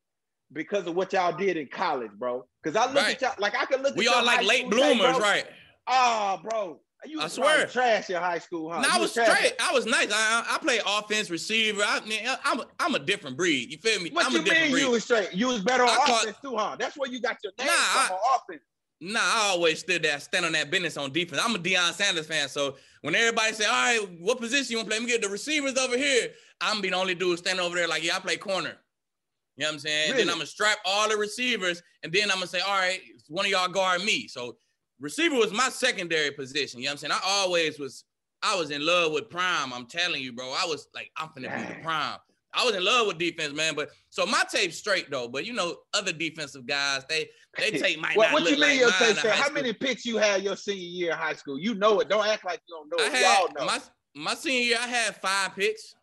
Speaker 6: because of what y'all did in college, bro. Because I look right. at y'all like I can look.
Speaker 5: At We
Speaker 6: at
Speaker 5: all like late bloomers, right?
Speaker 6: Oh, bro. You I swear, trash in high school, huh?
Speaker 5: No, I was straight. I was nice. I, I play offense, receiver. I, I'm a, I'm a different breed. You feel me?
Speaker 6: What
Speaker 5: I'm
Speaker 6: you mean breed. you was straight? You was better on I offense too, huh? That's where you got your name nah, from I, offense.
Speaker 5: Nah, I always stood there, stand on that business on defense. I'm a Deion Sanders fan, so when everybody say, "All right, what position you want to play?" Let me get the receivers over here. I'm be the only dude standing over there like, "Yeah, I play corner." You know what I'm saying? Really? Then I'm gonna strap all the receivers, and then I'm gonna say, all right, one of y'all guard me. So receiver was my secondary position. You know what I'm saying? I always was, I was in love with prime. I'm telling you, bro. I was like, I'm gonna be the prime. I was in love with defense, man. But so my tape's straight though. But you know, other defensive guys, they they tape might
Speaker 6: what,
Speaker 5: not.
Speaker 6: What you mean
Speaker 5: like
Speaker 6: your tape? How many picks you had your senior year in high school? You know it. Don't act like you don't know it. I had, Y'all know.
Speaker 5: My, my senior year, I had five picks.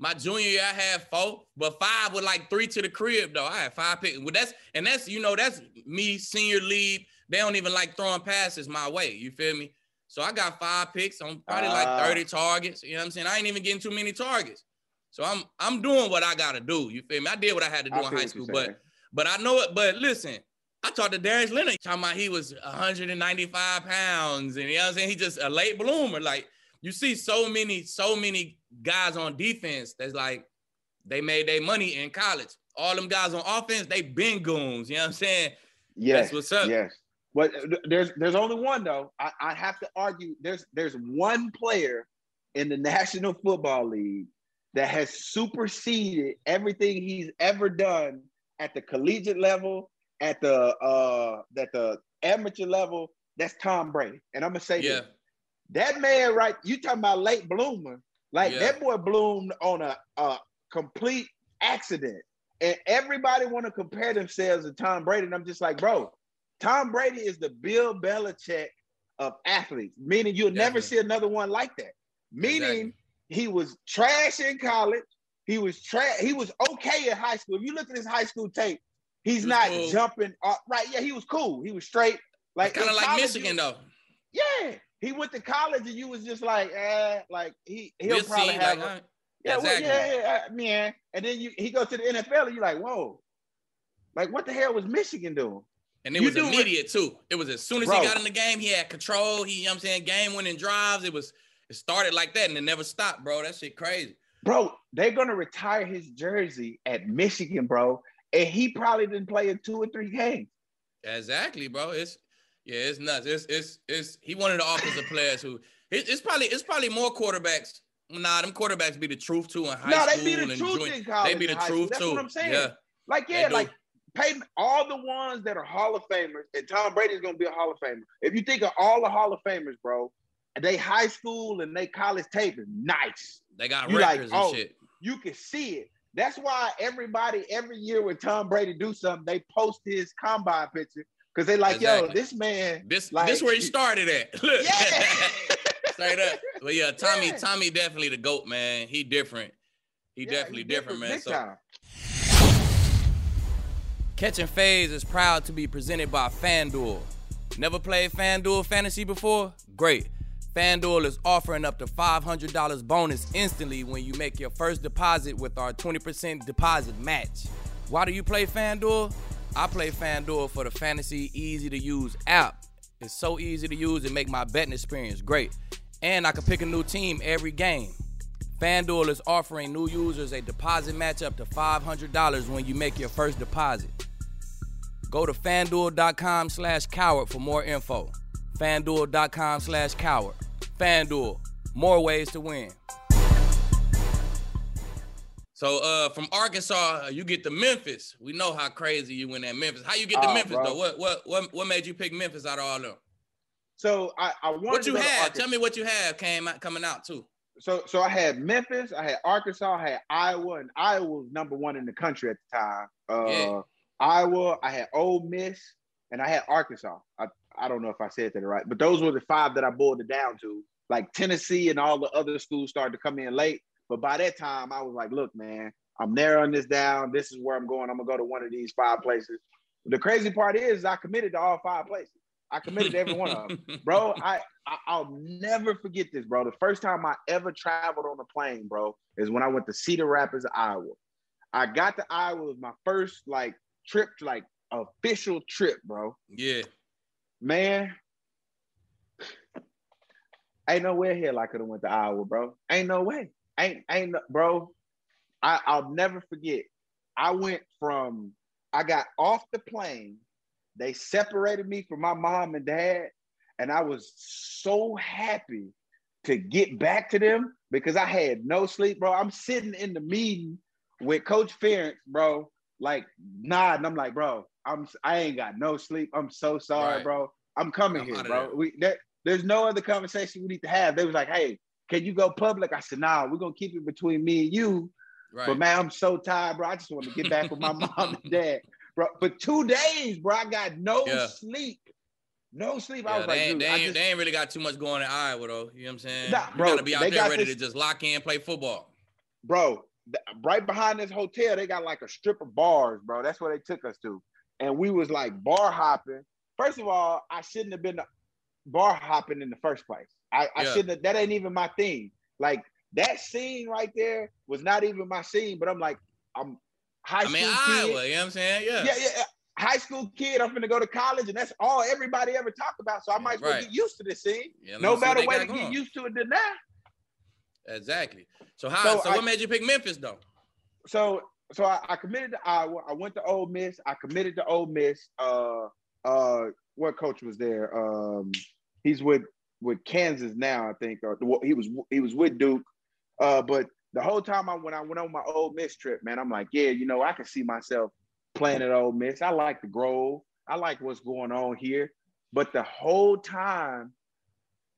Speaker 5: My junior year, I had four, but five with like three to the crib though. I had five picks. Well, that's and that's you know that's me senior lead. They don't even like throwing passes my way. You feel me? So I got five picks on probably uh, like 30 targets. You know what I'm saying? I ain't even getting too many targets. So I'm I'm doing what I gotta do. You feel me? I did what I had to do I in high school, but but I know it. But listen, I talked to Darius Leonard talking about he was 195 pounds, and you know what I'm saying? He just a late bloomer. Like you see so many, so many guys on defense that's like they made their money in college. All them guys on offense, they been goons. You know what I'm saying?
Speaker 6: Yes. That's what's up. Yes. But there's there's only one though. I, I have to argue. There's there's one player in the National Football League that has superseded everything he's ever done at the collegiate level, at the uh at the amateur level. That's Tom Brady. And I'm gonna say yeah. This. That man, right? You talking about late bloomer? Like yeah. that boy bloomed on a, a complete accident, and everybody want to compare themselves to Tom Brady. And I'm just like, bro, Tom Brady is the Bill Belichick of athletes, meaning you'll Definitely. never see another one like that. Meaning exactly. he was trash in college. He was trash. He was okay in high school. If you look at his high school tape, he's he not cool. jumping. Up. Right? Yeah, he was cool. He was straight. Like
Speaker 5: kind of like Michigan though.
Speaker 6: Yeah, he went to college and you was just like, eh, like he he'll we'll probably see, have. Like, a, yeah, exactly. well, yeah, yeah, man. And then you he goes to the NFL and you're like, whoa, like what the hell was Michigan doing?
Speaker 5: And it you was immediate it. too. It was as soon as Bro. he got in the game, he had control. He, you know what I'm saying, game winning drives. It was it started like that and it never stopped, bro. That shit crazy.
Speaker 6: Bro, they're gonna retire his jersey at Michigan, bro. And he probably didn't play in two or three games.
Speaker 5: Exactly, bro. It's yeah, it's nuts. It's it's it's he one of the offensive players who it, it's probably it's probably more quarterbacks. Nah, them quarterbacks be the truth too in high
Speaker 6: no,
Speaker 5: school.
Speaker 6: they be the truth junior, in college.
Speaker 5: They be the truth That's too.
Speaker 6: what I'm saying. Yeah. Like yeah, like Peyton, all the ones that are Hall of Famers, and Tom Brady's gonna be a Hall of Famer. If you think of all the Hall of Famers, bro, they high school and they college tape is nice.
Speaker 5: They got you records like, and oh, shit.
Speaker 6: You can see it. That's why everybody every year when Tom Brady do something, they post his combine picture because they like, exactly. yo, this man.
Speaker 5: This
Speaker 6: like,
Speaker 5: this where he started at. Look. Yeah. Straight up. But yeah, Tommy, yeah. Tommy definitely the GOAT, man. He different. He yeah, definitely different, different, man. So Catching Fades is proud to be presented by FanDuel. Never played FanDuel Fantasy before? Great. FanDuel is offering up to $500 bonus instantly when you make your first deposit with our 20% deposit match. Why do you play FanDuel? I play FanDuel for the fantasy easy to use app. It's so easy to use and make my betting experience great. And I can pick a new team every game. FanDuel is offering new users a deposit match up to $500 when you make your first deposit. Go to fanduel.com slash coward for more info. Fanduel.com slash coward. FanDuel, more ways to win. So uh, from Arkansas, you get to Memphis. We know how crazy you went at Memphis. How you get to
Speaker 6: Oh,
Speaker 5: Memphis
Speaker 6: bro.
Speaker 5: though? What what what what made you pick Memphis out of all of them?
Speaker 6: So I, I wanted
Speaker 5: What you
Speaker 6: go to
Speaker 5: had?
Speaker 6: Arkansas.
Speaker 5: Tell me what you have came out coming out too.
Speaker 6: So so I had Memphis, I had Arkansas, I had Iowa, and Iowa was number one in the country at the time. Uh,
Speaker 5: Yeah.
Speaker 6: Iowa, I had Ole Miss, and I had Arkansas. I, I don't know if I said that right, but those were the five that I boiled it down to. Like Tennessee and all the other schools started to come in late, but by that time I was like, look, man, I'm narrowing this down. This is where I'm going. I'm gonna go to one of these five places. The crazy part is I committed to all five places. I committed to every one of them bro. I, I I'll never forget this, bro. The first time I ever traveled on a plane, bro, is when I went to Cedar Rapids, Iowa. I got to Iowa. Was my first like trip, like official trip, bro.
Speaker 5: yeah.
Speaker 6: Man, ain't no way hell I could have went to Iowa, bro. Ain't no way. Ain't ain't no, bro. I, I'll never forget. I went from I got off the plane. They separated me from my mom and dad, and I was so happy to get back to them because I had no sleep, bro. I'm sitting in the meeting with Coach Ferentz, bro, like nodding. I'm like, bro, I'm I ain't got no sleep. I'm so sorry,
Speaker 5: Right.
Speaker 6: bro. I'm coming
Speaker 5: I'm
Speaker 6: here, bro. We there, there's no other conversation we need to have. They was like, hey, can you go public? I said, nah, we're gonna keep it between me and you.
Speaker 5: Right.
Speaker 6: But man, I'm so tired, bro. I just want to get back with my mom and dad, bro. For two days, bro, I got no
Speaker 5: Yeah.
Speaker 6: sleep, no sleep. I was
Speaker 5: they,
Speaker 6: like,
Speaker 5: ain't, they, ain't,
Speaker 6: just,
Speaker 5: they ain't really got too much going in Iowa though. You know what I'm saying?
Speaker 6: Nah,
Speaker 5: you
Speaker 6: bro,
Speaker 5: gotta be out there ready
Speaker 6: this-
Speaker 5: to just lock in, play football.
Speaker 6: bro, th- right behind this hotel, they got like a strip of bars, bro. That's where they took us to, and we was like bar hopping. First of all, I shouldn't have been bar hopping in the first place. I, I
Speaker 5: Yeah.
Speaker 6: shouldn't. Have, that ain't even my thing. Like that scene right there was not even my scene. But I'm like, I'm high
Speaker 5: I
Speaker 6: school
Speaker 5: mean,
Speaker 6: kid.
Speaker 5: Iowa, you know what I'm saying? Yeah.
Speaker 6: yeah, yeah, yeah. High school kid, I'm gonna go to college, and that's all everybody ever talk about. So I might as well
Speaker 5: right.
Speaker 6: get used to this scene.
Speaker 5: Yeah,
Speaker 6: no better way to get used to it than that.
Speaker 5: Exactly. So how?
Speaker 6: So
Speaker 5: So,
Speaker 6: I-
Speaker 5: what made you pick Memphis though?
Speaker 6: so so I, I committed to Iowa. I went to Ole Miss. I committed to Ole Miss. Uh, uh, what coach was there? Um, he's with with Kansas now, I think. Or he was he was with Duke. Uh, but the whole time I when I went on my Ole Miss trip, man, I'm like, yeah, you know, I can see myself playing at Ole Miss. I like the Grove. I like what's going on here. But the whole time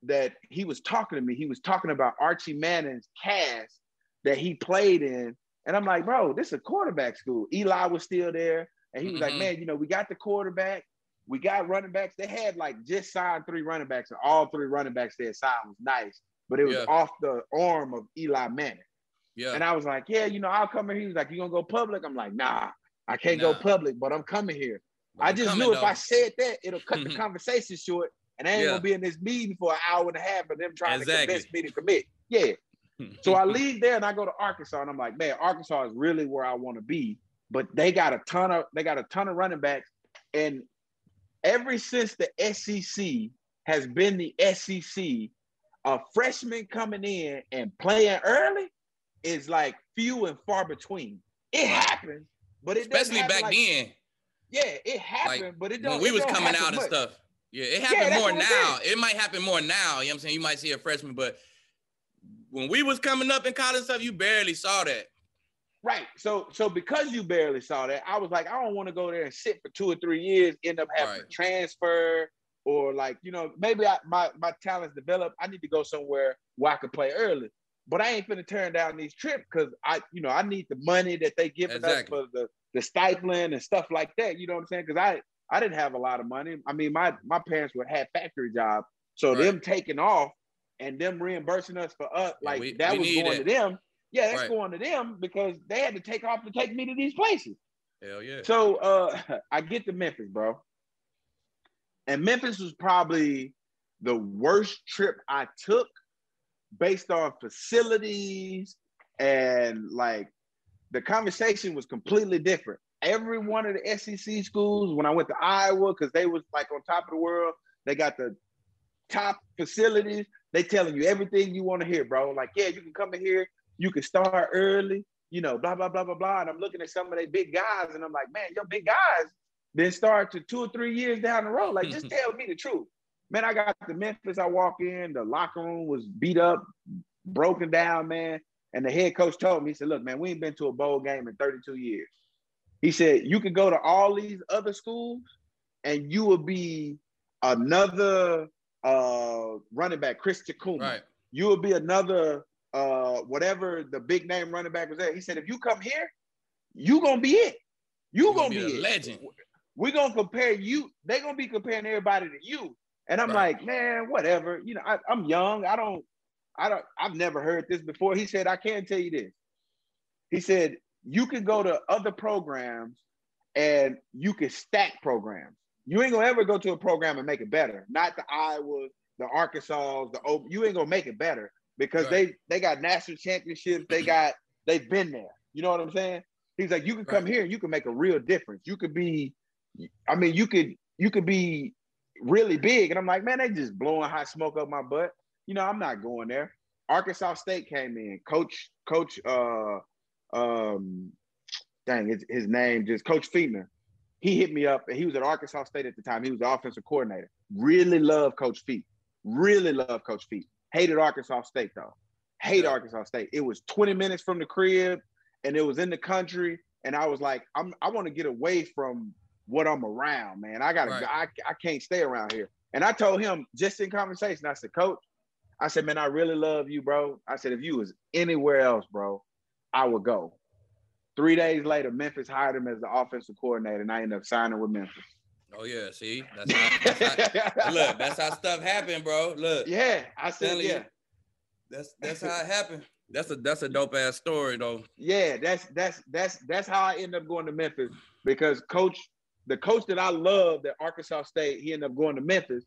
Speaker 6: that he was talking to me, he was talking about Archie Manning's cast that he played in. And I'm like, bro, this is a quarterback school. Eli was still there. And he was like,
Speaker 5: Mhm.
Speaker 6: man, you know, we got the quarterback. We got running backs. They had like just signed three running backs, and all three running backs they had signed was nice, but it was
Speaker 5: Yeah.
Speaker 6: off the arm of Eli Manning.
Speaker 5: Yeah.
Speaker 6: And I was like, yeah, you know, I'll come here. He was like, you gonna go public? I'm like, nah, I can't
Speaker 5: Nah.
Speaker 6: go public, but I'm coming here.
Speaker 5: But
Speaker 6: I just knew if. I said that, it'll cut the conversation short, and I ain't
Speaker 5: Yeah.
Speaker 6: gonna be in this meeting for an hour and a half of them trying
Speaker 5: Exactly.
Speaker 6: to convince me to commit. Yeah. So I leave there and I go to Arkansas, and I'm like, man, Arkansas is really where I want to be. But they got a ton of they got a ton of running backs, and ever since the SEC has been the SEC, a freshman coming in and playing early is like few and far between. It happens, but it doesn't
Speaker 5: especially back
Speaker 6: like-
Speaker 5: then
Speaker 6: Yeah, it happened, like, but it don't.
Speaker 5: when we was coming out and
Speaker 6: much.
Speaker 5: stuff. Yeah, it happened
Speaker 6: that's
Speaker 5: more now. It might happen more now. You know what I'm saying? You might see a freshman, but when we was coming up in college and stuff, you barely saw that.
Speaker 6: Right. So so because you barely saw that, I was like, I don't want to go there and sit for two or three years, end up having
Speaker 5: Right.
Speaker 6: to transfer, or like, you know, maybe I, my my talents develop. I need to go somewhere where I could play early. But I ain't finna turn down these trips because I, you know, I need the money that they giving
Speaker 5: Exactly.
Speaker 6: us for the the stipend and stuff like that. You know what I'm saying? Because I I didn't have a lot of money. I mean, my my parents would have factory jobs, so
Speaker 5: Right.
Speaker 6: them taking off and them reimbursing us for us,
Speaker 5: Yeah,
Speaker 6: like
Speaker 5: we-
Speaker 6: that
Speaker 5: we
Speaker 6: was going
Speaker 5: that.
Speaker 6: to them. Yeah, that's
Speaker 5: Right.
Speaker 6: going to them because they had to take off to take me to these places.
Speaker 5: Hell yeah.
Speaker 6: So uh I get to Memphis, bro. And Memphis was probably the worst trip I took based on facilities and like the conversation was completely different. Every one of the SEC schools, when I went to Iowa, because they was like on top of the world, they got the top facilities. They telling you everything you want to hear, bro. Like, yeah, you can come in here, you can start early, you know, blah, blah, blah, blah, blah. And I'm looking at some of their big guys, and I'm like, man, your big guys then start to two or three years down the road. Like, just tell me the truth. Man, I got to Memphis. I walk in, the locker room was beat up, broken down, man. And the head coach told me, he said, look, man, we ain't been to a bowl game in 32 years. He said, you could go to all these other schools and you will be another uh, running back, Chris Chakuma.
Speaker 5: Right.
Speaker 6: You will be another uh, whatever the big name running back was there. He said, if you come here, you gonna be it. You
Speaker 5: You're
Speaker 6: gonna, be,
Speaker 5: a
Speaker 6: it.
Speaker 5: legend.
Speaker 6: We're gonna compare you. They're gonna be comparing everybody to you. And I'm
Speaker 5: Right.
Speaker 6: like, man, whatever. You know, I, I'm young. I don't, I don't, I've never heard this before. He said, I can tell you this. He said, you can go to other programs and you can stack programs. You ain't gonna ever go to a program and make it better. Not the Iowa, the Arkansas, the. You ain't gonna make it better because
Speaker 5: Right.
Speaker 6: they they got national championships. They got they've been there. You know what I'm saying? He's like, you can come
Speaker 5: Right.
Speaker 6: here and you can make a real difference. You could be, I mean, you could you could be really big. And I'm like, man, they just blowing hot smoke up my butt. You know, I'm not going there. Arkansas State came in. Coach, Coach, uh, um, dang, his, his name just Coach Fichtner. He hit me up, and he was at Arkansas State at the time. He was the offensive coordinator. Really love Coach Feet. Really love Coach Feet. Hated Arkansas State though. Hate
Speaker 5: Yeah.
Speaker 6: Arkansas State. It was 20 minutes from the crib, and it was in the country. And I was like, I'm I want to get away from what I'm around, man. I gotta
Speaker 5: Right.
Speaker 6: I, I can't stay around here. And I told him just in conversation, I said, Coach, I said, man, I really love you, bro. I said, if you was anywhere else, bro, I would go. Three days later, Memphis hired him as the offensive coordinator, and I ended up signing with Memphis.
Speaker 5: Oh yeah, see, that's how, that's how look. That's how stuff happened, bro. Look,
Speaker 6: yeah, I said,
Speaker 5: Telling you.
Speaker 6: yeah,
Speaker 5: that's that's how it happened. That's a that's a dope ass story though.
Speaker 6: yeah. That's that's that's that's how I ended up going to Memphis because coach, the coach that I loved at Arkansas State, he ended up going to Memphis,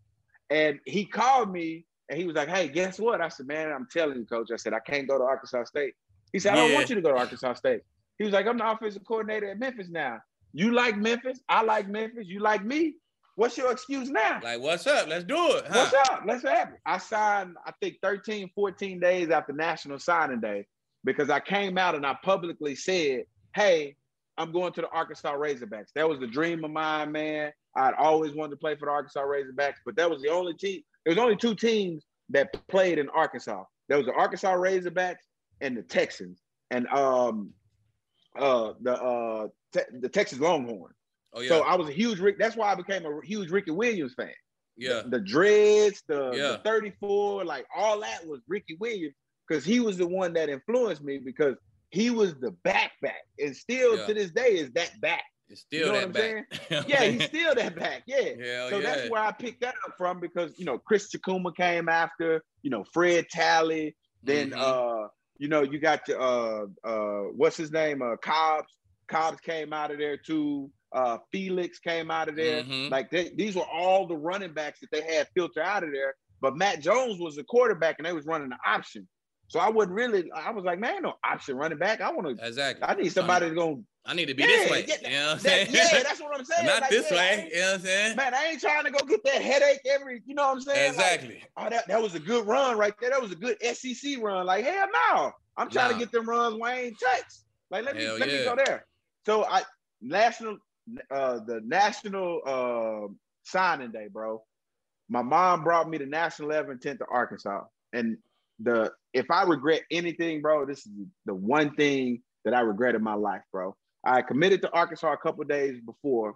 Speaker 6: and he called me and he was like, "Hey, guess what?" I said, "Man, I'm telling you, coach." I said, "I can't go to Arkansas State." He said, "I don't
Speaker 5: Yeah.
Speaker 6: want you to go to Arkansas State." He was like, "I'm the offensive coordinator at Memphis now. You like Memphis? I like Memphis. You like me? What's your excuse now?"
Speaker 5: Like, what's up? Let's do it. Huh?
Speaker 6: What's up? Let's have it. I signed, I think 13, 14 days after National Signing Day because I came out and I publicly said, hey, I'm going to the Arkansas Razorbacks. That was the dream of mine, man. I'd always wanted to play for the Arkansas Razorbacks, but that was the only team. There was only two teams that played in Arkansas. There was the Arkansas Razorbacks and the Texans, and um, uh, the uh, te- the Texas Longhorns.
Speaker 5: Oh yeah,
Speaker 6: So I was a huge Rick. That's why I became a huge Ricky Williams fan
Speaker 5: yeah,
Speaker 6: the dreads, the,
Speaker 5: Yeah.
Speaker 6: the 34, like all that was Ricky Williams because he was the one that influenced me because he was the back back, and still
Speaker 5: Yeah.
Speaker 6: to this day is that back.
Speaker 5: it's still
Speaker 6: know
Speaker 5: that back.
Speaker 6: Yeah, he's still that back. Yeah.
Speaker 5: Hell
Speaker 6: so
Speaker 5: yeah.
Speaker 6: that's where I picked that up from because you know Chris Chakuma came after, you know, Fred Talley, then
Speaker 5: Mhm.
Speaker 6: uh, you know, you got the uh uh what's his name? Uh Cobbs. Cobbs came out of there too. Uh Felix came out of there.
Speaker 5: Mhm.
Speaker 6: Like they, these were all the running backs that they had filter out of there. But Matt Jones was the quarterback and they was running the option. So I wasn't really, I was like, man, no option running back. I want to,
Speaker 5: exactly.
Speaker 6: I need somebody to go.
Speaker 5: I need to be
Speaker 6: Yeah,
Speaker 5: this way.
Speaker 6: yeah,
Speaker 5: you know what I'm
Speaker 6: That,
Speaker 5: saying?
Speaker 6: yeah, that's what I'm saying.
Speaker 5: Not
Speaker 6: Like,
Speaker 5: this
Speaker 6: yeah,
Speaker 5: way. You know what I'm saying?
Speaker 6: Man, I ain't trying to go get that headache every, you know what I'm saying? Like,
Speaker 5: Exactly.
Speaker 6: oh, that, that was a good run right there. That was a good SEC run. Like, hell no. I'm trying
Speaker 5: Nah.
Speaker 6: to get them runs Wayne touched. Like, let me let me go there. So I national uh the national uh, signing day, bro. My mom brought me to National 11 10th to Arkansas. And the if I regret anything, bro, this is the one thing that I regret in my life, bro. I committed to Arkansas a couple days before.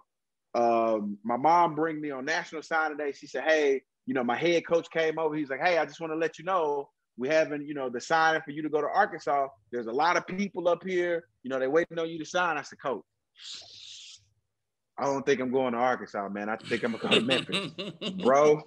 Speaker 6: Um, my mom bring me on National Signing Day. She said, "Hey, you know, my head coach came over. He's like, hey, I just want to let you know we having, you know, the signing for you to go to Arkansas. There's a lot of people up here. You know, they waiting on you to sign. I said, coach, I don't think I'm going to Arkansas, man. I think I'm gonna go to Memphis, bro.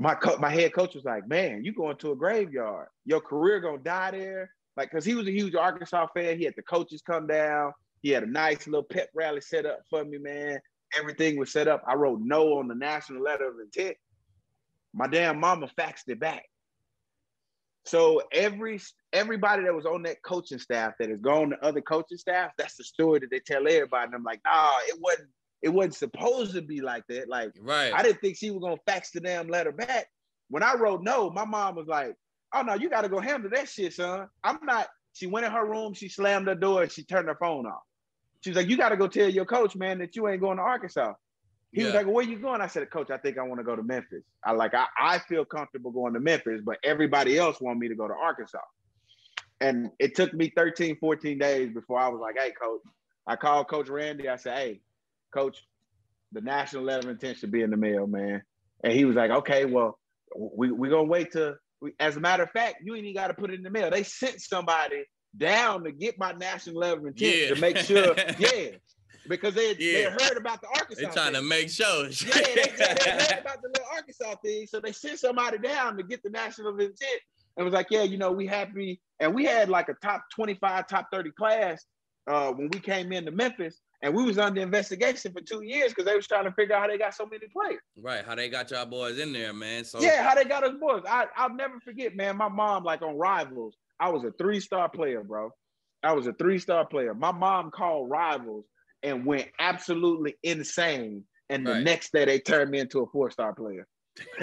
Speaker 6: My co- my head coach was like, man, you going to a graveyard. Your career gonna die there. Like, cause he was a huge Arkansas fan. He had the coaches come down. He had a nice little pep rally set up for me, man. Everything was set up. I wrote no on the national letter of intent. My damn mama faxed it back. So every everybody that was on that coaching staff that has gone to other coaching staff, that's the story that they tell everybody. And I'm like, nah, it wasn't. It wasn't supposed to be like that. Like
Speaker 5: right.
Speaker 6: I didn't think she was gonna fax the damn letter back. When I wrote no, my mom was like, "Oh no, you got to go handle that shit, son." I'm not. She went in her room, she slammed the door, and she turned her phone off. She was like, "You got to go tell your coach, man, that you ain't going to Arkansas." He was like, well, "Where you going?" I said, "Coach, I think I want to go to Memphis. I like, I, I feel comfortable going to Memphis, but everybody else want me to go to Arkansas." And it took me 13, 14 days before I was like, hey, coach. I called Coach Randy. I said, hey, coach, the national letter of intent should be in the mail, man. And he was like, okay, well, we, we're going to wait till, we, as a matter of fact, you ain't even got to put it in the mail. They sent somebody down to get my national letter of intent
Speaker 5: Yeah.
Speaker 6: to make sure, yeah, because they, they
Speaker 5: Yeah.
Speaker 6: heard about the Arkansas.
Speaker 5: They're trying to make sure.
Speaker 6: Yeah, they, they, they heard about the little Arkansas thing, so they sent somebody down to get the national of intent. And was like, yeah, you know, we happy, and we had like a top twenty-five, top thirty class uh, when we came into Memphis, and we was under investigation for two years because they was trying to figure out how they got so many players.
Speaker 5: right, how they got y'all boys in there, man. So
Speaker 6: Yeah, how they got us boys. I, I'll never forget, man. My mom, like on Rivals, I was a three-star player, bro. I was a three-star player. My mom called Rivals and went absolutely insane. And the
Speaker 5: Right.
Speaker 6: next day they turned me into a four-star player.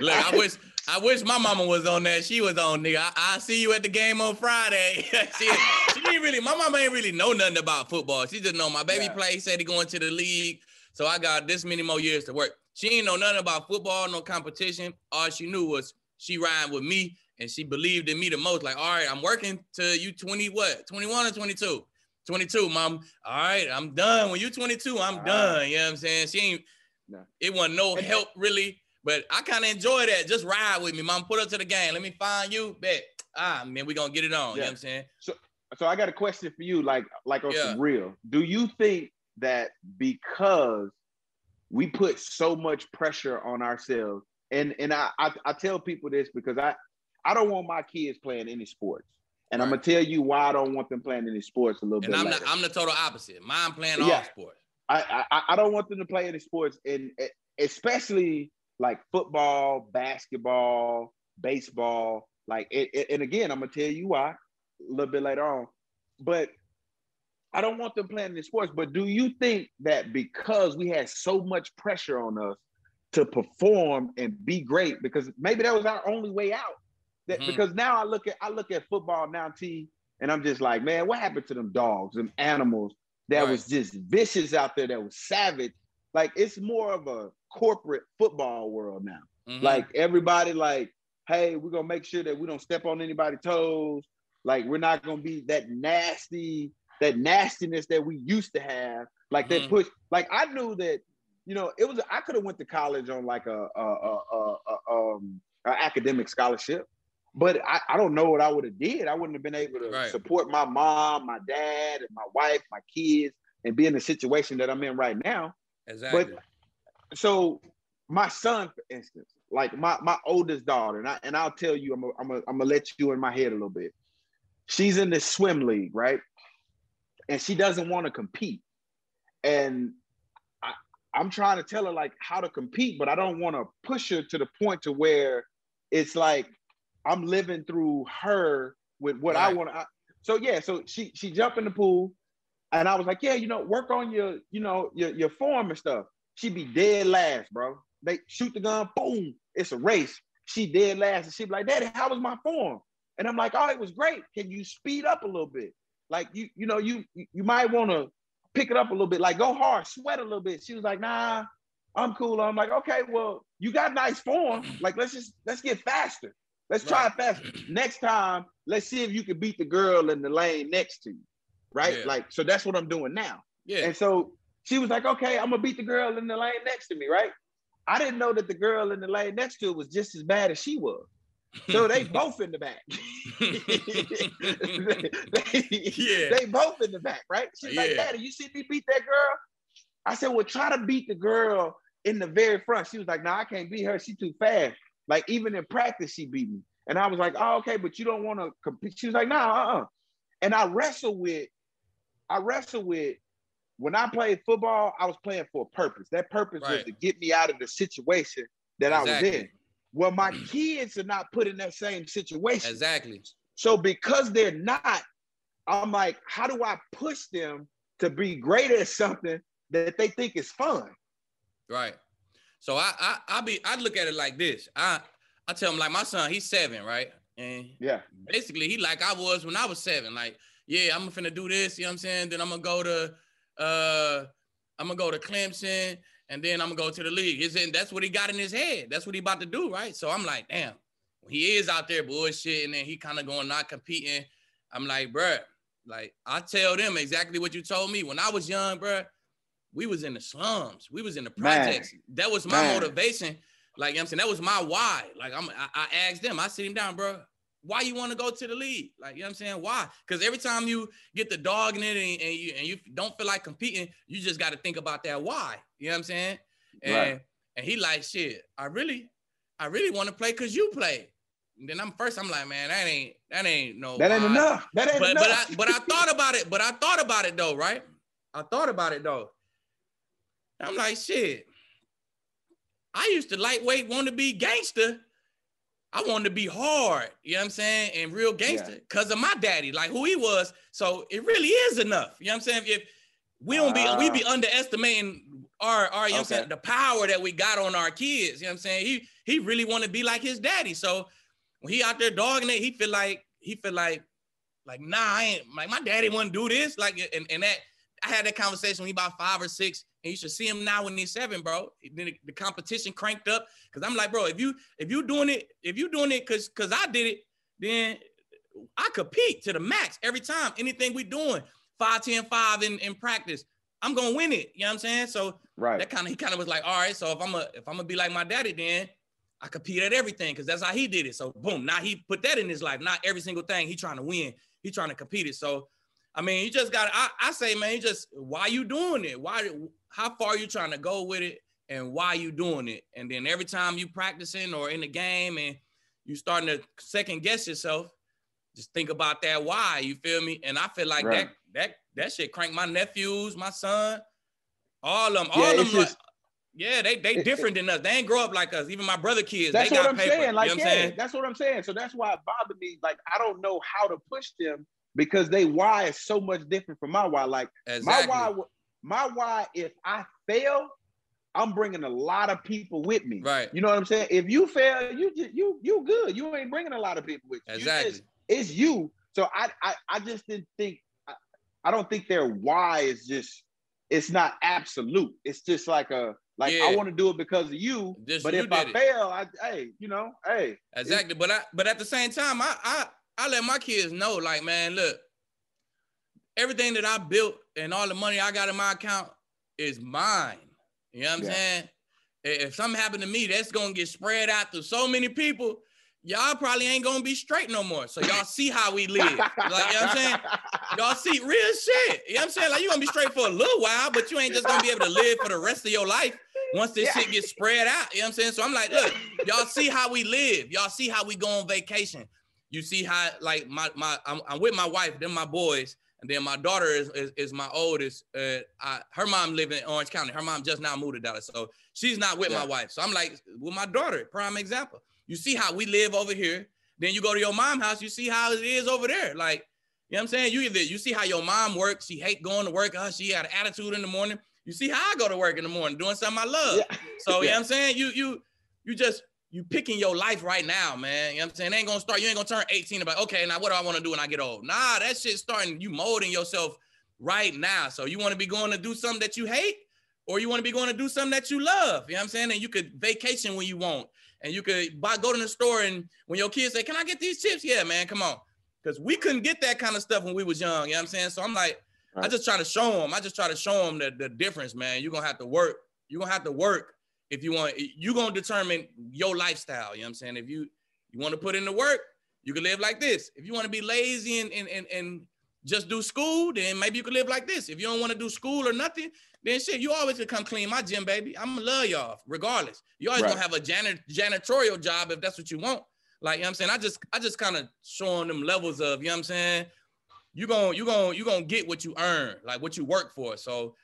Speaker 5: Look, I wish I wish my mama was on that. She was on, nigga. I, see you at the game on Friday. she, she ain't really, my mama ain't really know nothing about football. She just know my baby
Speaker 6: Yeah.
Speaker 5: play, said he going to the league. So I got this many more years to work. She ain't know nothing about football, no competition. All she knew was she riding with me and she believed in me the most. Like, all right, I'm working to you 20, what, 21 or 22? 22, mom. All right, I'm done. When you 22, I'm done. You know what I'm saying? She ain't,
Speaker 6: No.
Speaker 5: it wasn't no
Speaker 6: And-
Speaker 5: help really, but I kind of enjoy that. Just ride with me, mom. Put up to the game. Let me find you. Bet. Ah, man, we gonna get it on. You know what I'm saying?
Speaker 6: So so I got a question for you, like like on
Speaker 5: Yeah.
Speaker 6: some real. Do you think that because we put so much pressure on ourselves, and and I I, I tell people this because I I don't want my kids playing any sports, and I'm gonna tell you why I don't want them playing any sports a little
Speaker 5: And
Speaker 6: bit
Speaker 5: I'm
Speaker 6: later.
Speaker 5: the, I'm the total opposite. Mine playing all
Speaker 6: Yeah.
Speaker 5: sports.
Speaker 6: I, I I don't want them to play any sports, and eh, especially like football, basketball, baseball. Like, it, it- and again, I'm gonna tell you why a little bit later on. But I don't want them playing any sports. But do you think that because we had so much pressure on us to perform and be great, because maybe that was our only way out? That
Speaker 5: Mhm.
Speaker 6: because now I look at I look at football now, T, and I'm just like, man, what happened to them dogs, them animals? That
Speaker 5: Right.
Speaker 6: was just vicious out there that was savage like it's more of a corporate football world now
Speaker 5: Mhm.
Speaker 6: like everybody like hey we're gonna make sure that we don't step on anybody's toes like we're not gonna be that nasty that nastiness that we used to have like that
Speaker 5: Mhm.
Speaker 6: push like i knew that you know it was i could have went to college on like a, a, a, a, um academic scholarship but I, I don't know what I would have did. I wouldn't have been able to
Speaker 5: Right.
Speaker 6: support my mom, my dad, and my wife, my kids, and be in the situation that I'm in right now.
Speaker 5: exactly.
Speaker 6: But So my son, for instance, like my my oldest daughter, and I and I'll tell you, I'm gonna I'm gonna I'm gonna let you in my head a little bit. She's in the swim league, right? And she doesn't want to compete. And I, I'm trying to tell her like how to compete, but I don't want to push her to the point to where it's like I'm living through her with what I want to. So yeah, so she she jumped in the pool, and I was like, yeah, you know, work on your you know your your form and stuff. She be dead last, bro. They shoot the gun, boom, it's a race. She dead last, and she be like, Daddy, how was my form? And I'm like, oh, it was great. Can you speed up a little bit? Like you, you know, you you might want to pick it up a little bit, like go hard, sweat a little bit. She was like, nah, I'm cool. I'm like, okay, well, you got nice form. Like, let's just let's get faster. Let's try it faster. Next time, let's see if you can beat the girl in the lane next to you. Right?
Speaker 5: Yeah.
Speaker 6: Like, so that's what I'm doing now.
Speaker 5: yeah.
Speaker 6: And so she was like, okay, I'm gonna beat the girl in the lane next to me, right? I didn't know that the girl in the lane next to her was just as bad as she was. So they both in the back. they,
Speaker 5: Yeah.
Speaker 6: they both in the back, right? She's like,
Speaker 5: Yeah.
Speaker 6: Daddy, you see me beat that girl? I said, Well, try to beat the girl in the very front. She was like, No, I can't beat her. She's too fast. Like, even in practice, she beat me. And I was like, Oh, okay, but you don't want to compete. She was like, Nah, uh-uh. And I wrestle with, I wrestle with when I played football, I was playing for a purpose. That purpose was to get me out of the situation that I was in. Well, my kids are not put in that same situation.
Speaker 5: Exactly.
Speaker 6: So because they're not, I'm like, how do I push them to be great at something that they think is fun?
Speaker 5: Right. So I I I be I look at it like this. I I tell him like my son, he's seven, right? And
Speaker 6: Yeah.
Speaker 5: basically he like I was when I was seven. Like, yeah, I'm finna do this, you know what I'm saying? Then I'm gonna go to uh I'm gonna go to Clemson and then I'm gonna go to the league. Is it that's what he got in his head. That's what he about to do, right? So I'm like, damn, he is out there bullshitting and he kind of going not competing, I'm like, bruh, like I tell them exactly what you told me when I was young, bruh. We was in the slums, we was in the projects. Man. That was my Man. motivation. Like you know I'm saying, that was my why. Like I'm, I, I asked them, I sit him down, bro. Why you want to go to the league? Like you know what I'm saying? Why? Because every time you get the dog in it and, and you and you don't feel like competing, you just got to think about that why. You know what I'm saying? And right. and he like shit. I really, I really want to play because you play. And then I'm first. I'm like, man, that ain't that ain't no.
Speaker 6: That ain't enough. That ain't
Speaker 5: but,
Speaker 6: enough.
Speaker 5: But I, but I thought about it. But I thought about it though, right? I thought about it though. I'm like, shit. I used to lightweight want to be gangster. I wanted to be hard, you know what I'm saying, and real gangster because yeah. of my daddy, like who he was. So it really is enough. You know what I'm saying? If we don't be uh, we be underestimating our our you know what I'm saying the power that we got on our kids. You know what I'm saying? He he really want to be like his daddy. So when he out there dogging it, he feel like he feel like like nah, I ain't like my daddy wouldn't do this. Like and, and that I had that conversation when he about five or six and you should see him now when he's seven, bro. Then the, competition cranked up. Cause I'm like, bro, if you if you doing it, if you doing it cause cause I did it, then I compete to the max every time. Anything we doing, 5, 10, 5 in, in practice, I'm gonna win it. You know what I'm saying? So right. that kind of he kind of was like, all right, so if I'm a if I'm gonna be like my daddy, then I compete at everything because that's how he did it. So boom, now he put that in his life. Not every single thing he trying to win. He trying to compete it. So I mean, you just got. I, I say, man, you just why you doing it? Why? How far you trying to go with it, and why you doing it? And then every time you practicing or in the game, and you starting to second guess yourself, just think about that why. You feel me? And I feel like right. that that that shit crank my nephews, my son, all of them, all yeah, of them. Just, like, yeah, they they it, different it, than us. They ain't grow up like us. Even my brother kids.
Speaker 6: That's
Speaker 5: what
Speaker 6: I'm
Speaker 5: paper.
Speaker 6: saying. Like,
Speaker 5: you
Speaker 6: know
Speaker 5: yeah, saying?
Speaker 6: that's what I'm saying. So that's why it bothered me. Like, I don't know how to push them because they why is so much different from my why. Like exactly. my why, my why. If I fail, I'm bringing a lot of people with me.
Speaker 5: Right.
Speaker 6: You know what I'm saying? If you fail, you just you you good. You ain't bringing a lot of people with you.
Speaker 5: Exactly.
Speaker 6: You just, it's you. So I, I I just didn't think. I, I don't think their why is just. It's not absolute. It's just like a like yeah. I want to do it because of you. Just but you if I it. fail, I hey, you know, hey.
Speaker 5: Exactly. But I but at the same time, I I I let my kids know, like, man, look, everything that I built and all the money I got in my account is mine. You know what I'm yeah. saying? If something happened to me, that's gonna get spread out to so many people. Y'all probably ain't gonna be straight no more. So y'all see how we live. like, you know what I'm saying? Y'all see real shit. You know what I'm saying? Like you're gonna be straight for a little while, but you ain't just gonna be able to live for the rest of your life once this yeah. shit gets spread out. You know what I'm saying? So I'm like, look, y'all see how we live. Y'all see how we go on vacation. You see how like my my I'm, I'm with my wife, then my boys, and then my daughter is is, is my oldest. Uh, I, her mom live in Orange County. Her mom just now moved to Dallas, so she's not with yeah. my wife. So I'm like with my daughter, prime example. You see how we live over here. Then you go to your mom house, you see how it is over there. Like, you know what I'm saying? You either you see how your mom works, she hate going to work, uh, she had an attitude in the morning. You see how I go to work in the morning, doing something I love. Yeah. So yeah. you know what I'm saying? You you you just you picking your life right now, man. You know what I'm saying? It ain't gonna start, you ain't gonna turn 18 about, okay, now what do I wanna do when I get old? Nah, that shit's starting, you molding yourself right now. So you wanna be going to do something that you hate, or you wanna be going to do something that you love. You know what I'm saying? And you could vacation when you want. And you could buy, go to the store and when your kids say, Can I get these chips? Yeah, man, come on. Because we couldn't get that kind of stuff when we was young. You know what I'm saying? So I'm like, right. I just try to show them. I just try to show them the, the difference, man. You're gonna have to work. You're gonna have to work if you want, you're gonna determine your lifestyle. You know what I'm saying? If you you want to put in the work, you can live like this. If you want to be lazy and and and, and just do school, then maybe you can live like this. If you don't want to do school or nothing, then shit, you always can come clean my gym, baby. I'm gonna love y'all regardless. You always right. gonna have a janit- janitorial job if that's what you want. Like, you know what I'm saying? I just I just kind of showing them levels of, you know what I'm saying? You gonna you gonna you gonna get what you earn, like what you work for. So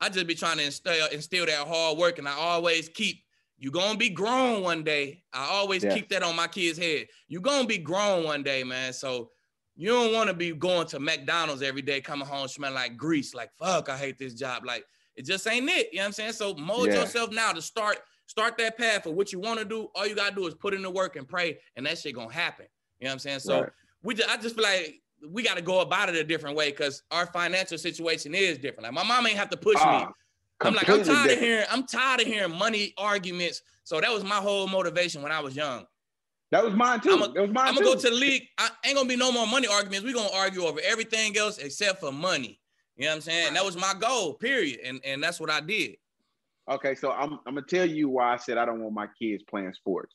Speaker 5: I just be trying to instill instill that hard work, and I always keep you gonna be grown one day. I always yeah. keep that on my kids' head. You gonna be grown one day, man. So you don't want to be going to McDonald's every day, coming home smelling like grease. Like fuck, I hate this job. Like it just ain't it. You know what I'm saying? So mold yeah. yourself now to start start that path for what you want to do. All you gotta do is put in the work and pray, and that shit gonna happen. You know what I'm saying? So right. we just I just feel like we got to go about it a different way because our financial situation is different. Like my mom ain't have to push uh, me. Ah, I'm like, I'm tired different. of hearing, I'm tired of hearing money arguments. So that was my whole motivation when I was young.
Speaker 6: That was mine too.
Speaker 5: I'm a,
Speaker 6: that was mine
Speaker 5: I'm
Speaker 6: too.
Speaker 5: gonna go to the league. I ain't gonna be no more money arguments. We're gonna argue over everything else except for money. You know what I'm saying? That was my goal, period. And and that's what I did.
Speaker 6: Okay, so I'm I'm gonna tell you why I said I don't want my kids playing sports.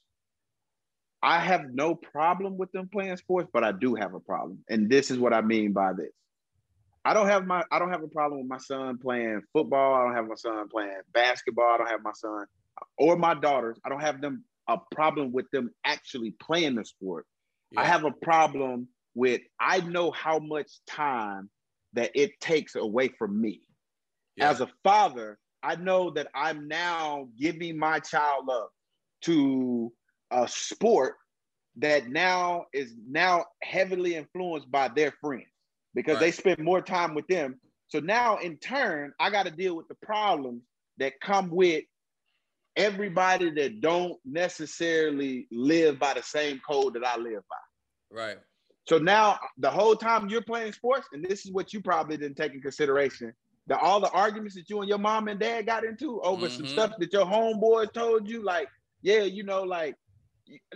Speaker 6: I have no problem with them playing sports, but I do have a problem. And this is what I mean by this. I don't have my I don't have a problem with my son playing football. I don't have my son playing basketball. I don't have my son or my daughters. I don't have them a problem with them actually playing the sport. Yeah. I have a problem with I know how much time that it takes away from me. Yeah. As a father, I know that I'm now giving my child up to a sport that now is now heavily influenced by their friends because right. they spend more time with them. So now in turn, I got to deal with the problems that come with everybody that don't necessarily live by the same code that I live by.
Speaker 5: Right.
Speaker 6: So now the whole time you're playing sports, and this is what you probably didn't take in consideration. The all the arguments that you and your mom and dad got into over mm-hmm. some stuff that your homeboys told you, like, yeah, you know, like,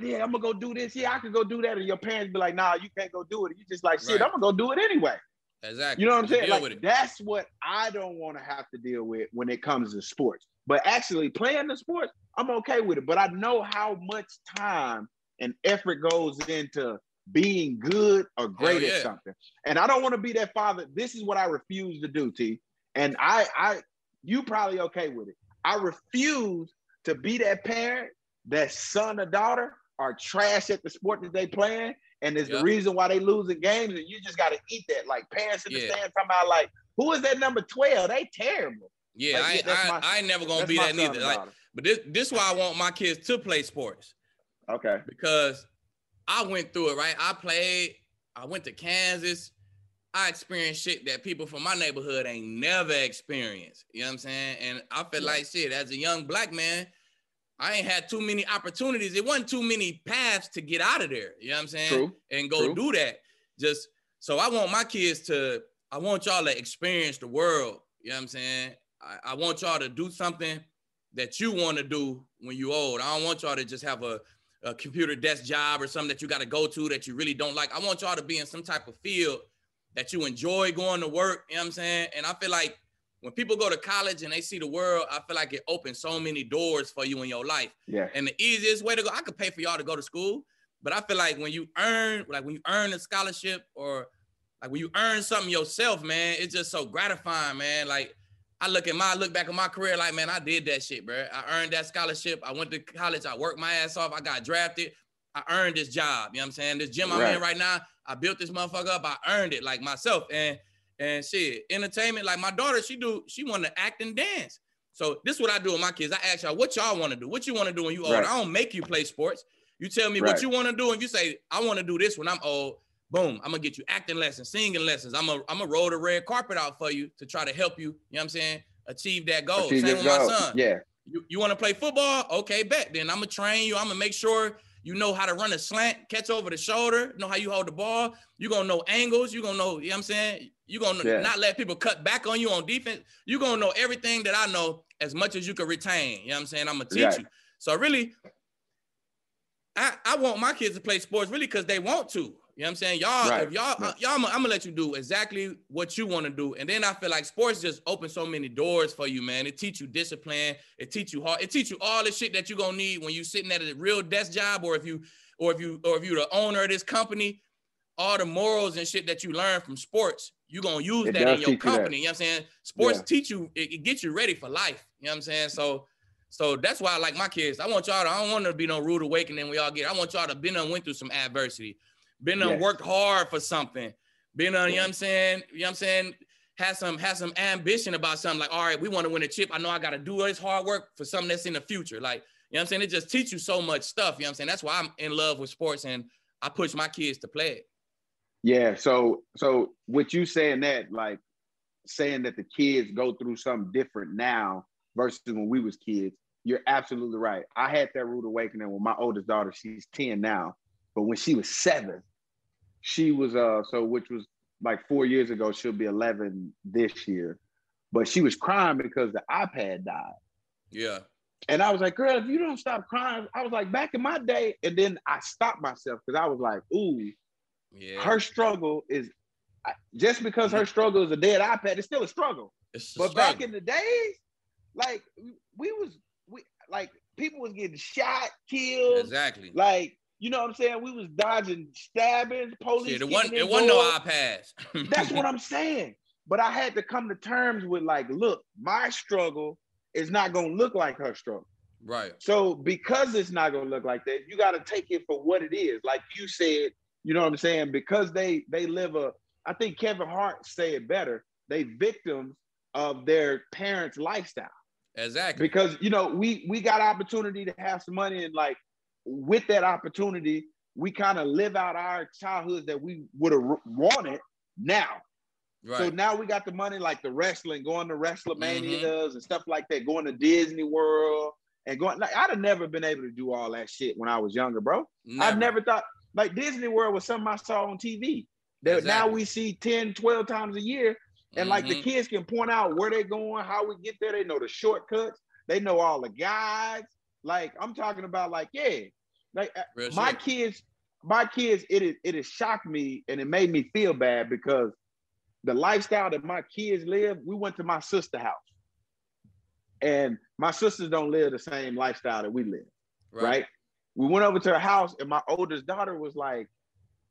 Speaker 6: yeah, I'm gonna go do this. Yeah, I can go do that. And your parents be like, nah, you can't go do it. You just like, shit, right. I'm gonna go do it anyway.
Speaker 5: Exactly.
Speaker 6: You know what I'm saying? Like that's what I don't want to have to deal with when it comes to sports. But actually playing the sport, I'm okay with it. But I know how much time and effort goes into being good or great yeah. at something. And I don't want to be that father. This is what I refuse to do, T. And I, I, you probably okay with it. I refuse to be that parent that son or daughter are trash at the sport that they playing, and it's yep. the reason why they losing games. And you just got to eat that. Like parents in the yeah. stand talking about like, who is that number twelve? They terrible.
Speaker 5: Yeah, like, I, I, my, I, ain't never gonna be that neither. Like, but this this why I want my kids to play sports.
Speaker 6: Okay.
Speaker 5: Because I went through it, right? I played, I went to Kansas. I experienced shit that people from my neighborhood ain't never experienced. You know what I'm saying? And I feel yeah. like shit, as a young black man, I ain't had too many opportunities. It wasn't too many paths to get out of there. You know what I'm saying?
Speaker 6: True.
Speaker 5: And go
Speaker 6: True.
Speaker 5: do that. Just so I want my kids to, I want y'all to experience the world. You know what I'm saying? I, I want y'all to do something that you want to do when you old. I don't want y'all to just have a a computer desk job or something that you got to go to that you really don't like. I want y'all to be in some type of field that you enjoy going to work. You know what I'm saying? And I feel like when people go to college and they see the world, I feel like it opens so many doors for you in your life.
Speaker 6: Yeah.
Speaker 5: And the easiest way to go, I could pay for y'all to go to school, but I feel like when you earn, like when you earn a scholarship or like when you earn something yourself, man, it's just so gratifying, man. Like I look at my look back at my career like, man, I did that shit, bro. I earned that scholarship. I went to college. I worked my ass off. I got drafted. I earned this job. You know what I'm saying? This gym I'm in right now, I built this motherfucker up. I earned it like myself. And and shit, entertainment. Like my daughter, she do she want to act and dance. So this is what I do with my kids. I ask y'all, what y'all want to do? What you want to do when you old? Right. I don't make you play sports. You tell me right. what you want to do, and you say, I want to do this when I'm old boom, I'm gonna get you acting lessons, singing lessons. I'm gonna I'm gonna roll the red carpet out for you to try to help you, you know what I'm saying, achieve that goal. Achieve Same with goal. my son.
Speaker 6: Yeah.
Speaker 5: You, you want to play football? Okay, bet. Then I'm gonna train you. I'm gonna make sure you know how to run a slant, catch over the shoulder, know how you hold the ball. You're gonna know angles, you're gonna know, you know what I'm saying? You're gonna yeah. not let people cut back on you on defense. You're gonna know everything that I know as much as you can retain. You know what I'm saying? I'm gonna teach you. So really, I, I want my kids to play sports really because they want to. You know what I'm saying? Y'all, right. if y'all, right. y'all, I'm, I'm, gonna let you do exactly what you want to do. And then I feel like sports just open so many doors for you, man. It teach you discipline. It teach you hard. It teach you all the shit that you're gonna need when you sitting at a real desk job, or if you, or if you, or if you're the owner of this company, all the morals and shit that you learn from sports, you're gonna use it that in your company. You, you, know what I'm saying? Sports yeah. teach you, it, it gets you ready for life. You know what I'm saying? So so that's why I like my kids. I want y'all to, I don't want there to be no rude awakening we all get. I want y'all to been and went through some adversity been yes. worked hard for something, been on, you know what I'm saying? You know what I'm saying? Has some has some ambition about something like, all right, we want to win a chip. I know I got to do this hard work for something that's in the future. Like, you know what I'm saying? It just teach you so much stuff. You know what I'm saying? That's why I'm in love with sports and I push my kids to play it.
Speaker 6: Yeah. So so with you saying that, like saying that the kids go through something different now versus when we was kids, you're absolutely right. I had that rude awakening with my oldest daughter. She's 10 now. But when she was seven, she was uh so which was like four years ago, she'll be 11 this year. But she was crying because the iPad died.
Speaker 5: Yeah.
Speaker 6: and I was like, girl, if you don't stop crying, I was like, back in my day, and then I stopped myself because I was like, ooh,
Speaker 5: Yeah.
Speaker 6: her struggle is just because her mm-hmm. struggle is a dead iPad, it's still a struggle.
Speaker 5: It's a
Speaker 6: But back in the days, like we was we like people was getting shot, killed,
Speaker 5: exactly.
Speaker 6: like you know what I'm saying? We was dodging stabbings, police.
Speaker 5: Shit, it wasn't
Speaker 6: in
Speaker 5: it wasn't no iPads.
Speaker 6: That's what I'm saying. But I had to come to terms with like, look, my struggle is not gonna look like her struggle.
Speaker 5: right.
Speaker 6: So because it's not gonna look like that, you got to take it for what it is. Like you said, you know what I'm saying? Because they they live a. I think Kevin Hart say it better. They victims of their parents' lifestyle
Speaker 5: Exactly.
Speaker 6: because you know we we got opportunity to have some money and like with that opportunity we kind of live out our childhoods that we would have wanted now
Speaker 5: right.
Speaker 6: so now we got the money like the wrestling going to wrestlemania
Speaker 5: Mhm.
Speaker 6: and stuff like that going to disney world and going like i'd have never been able to do all that shit when i was younger bro i never thought like disney world was something i saw on tv that now we see 10 12 times a year and like the
Speaker 5: Mhm.
Speaker 6: kids can point out where they're going, how we get there. They know the shortcuts. They know all the guides. Like I'm talking about, like yeah, like uh,
Speaker 5: Real
Speaker 6: my
Speaker 5: shit.
Speaker 6: kids, my kids. It is it has shocked me and it made me feel bad because the lifestyle that my kids live. We went to my sister house, and my sisters don't live the same lifestyle that we live. Right. We went over to her house, and my oldest daughter was like,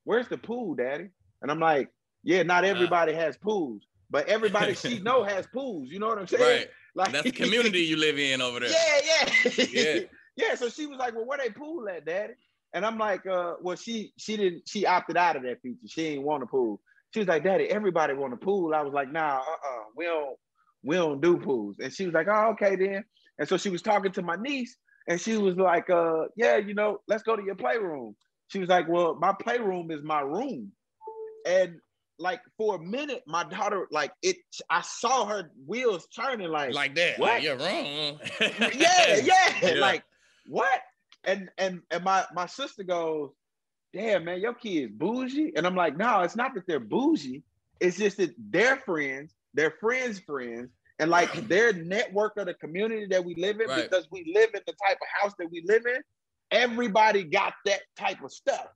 Speaker 6: "Where's the pool, Daddy?" And I'm like, "Yeah, not everybody has pools." But everybody she know has pools. You know what I'm saying?
Speaker 5: Right.
Speaker 6: Like
Speaker 5: That's the community you live in over there.
Speaker 6: Yeah, yeah,
Speaker 5: Yeah.
Speaker 6: yeah. So she was like, "Well, where they pool at, Daddy?" And I'm like, "Uh, well, she she didn't she opted out of that feature. She didn't want a pool." She was like, "Daddy, everybody want a pool." I was like, "Nah, uh, uh we don't we don't do pools." And she was like, "Oh, okay then." And so she was talking to my niece, and she was like, "Uh, yeah, you know, let's go to your playroom." She was like, "Well, my playroom is my room," and like for a minute, my daughter like it. I saw her wheels turning, like,
Speaker 5: Like that.
Speaker 6: What?
Speaker 5: Like, you're wrong.
Speaker 6: yeah, yeah,
Speaker 5: Yeah.
Speaker 6: like what? And and and my my sister goes, damn man, your kid's bougie, and I'm like, no, it's not that they're bougie. It's just that their friends, their friends' friends, and like their network of the community that we live in,
Speaker 5: Right.
Speaker 6: because we live in the type of house that we live in. Everybody got that type of stuff.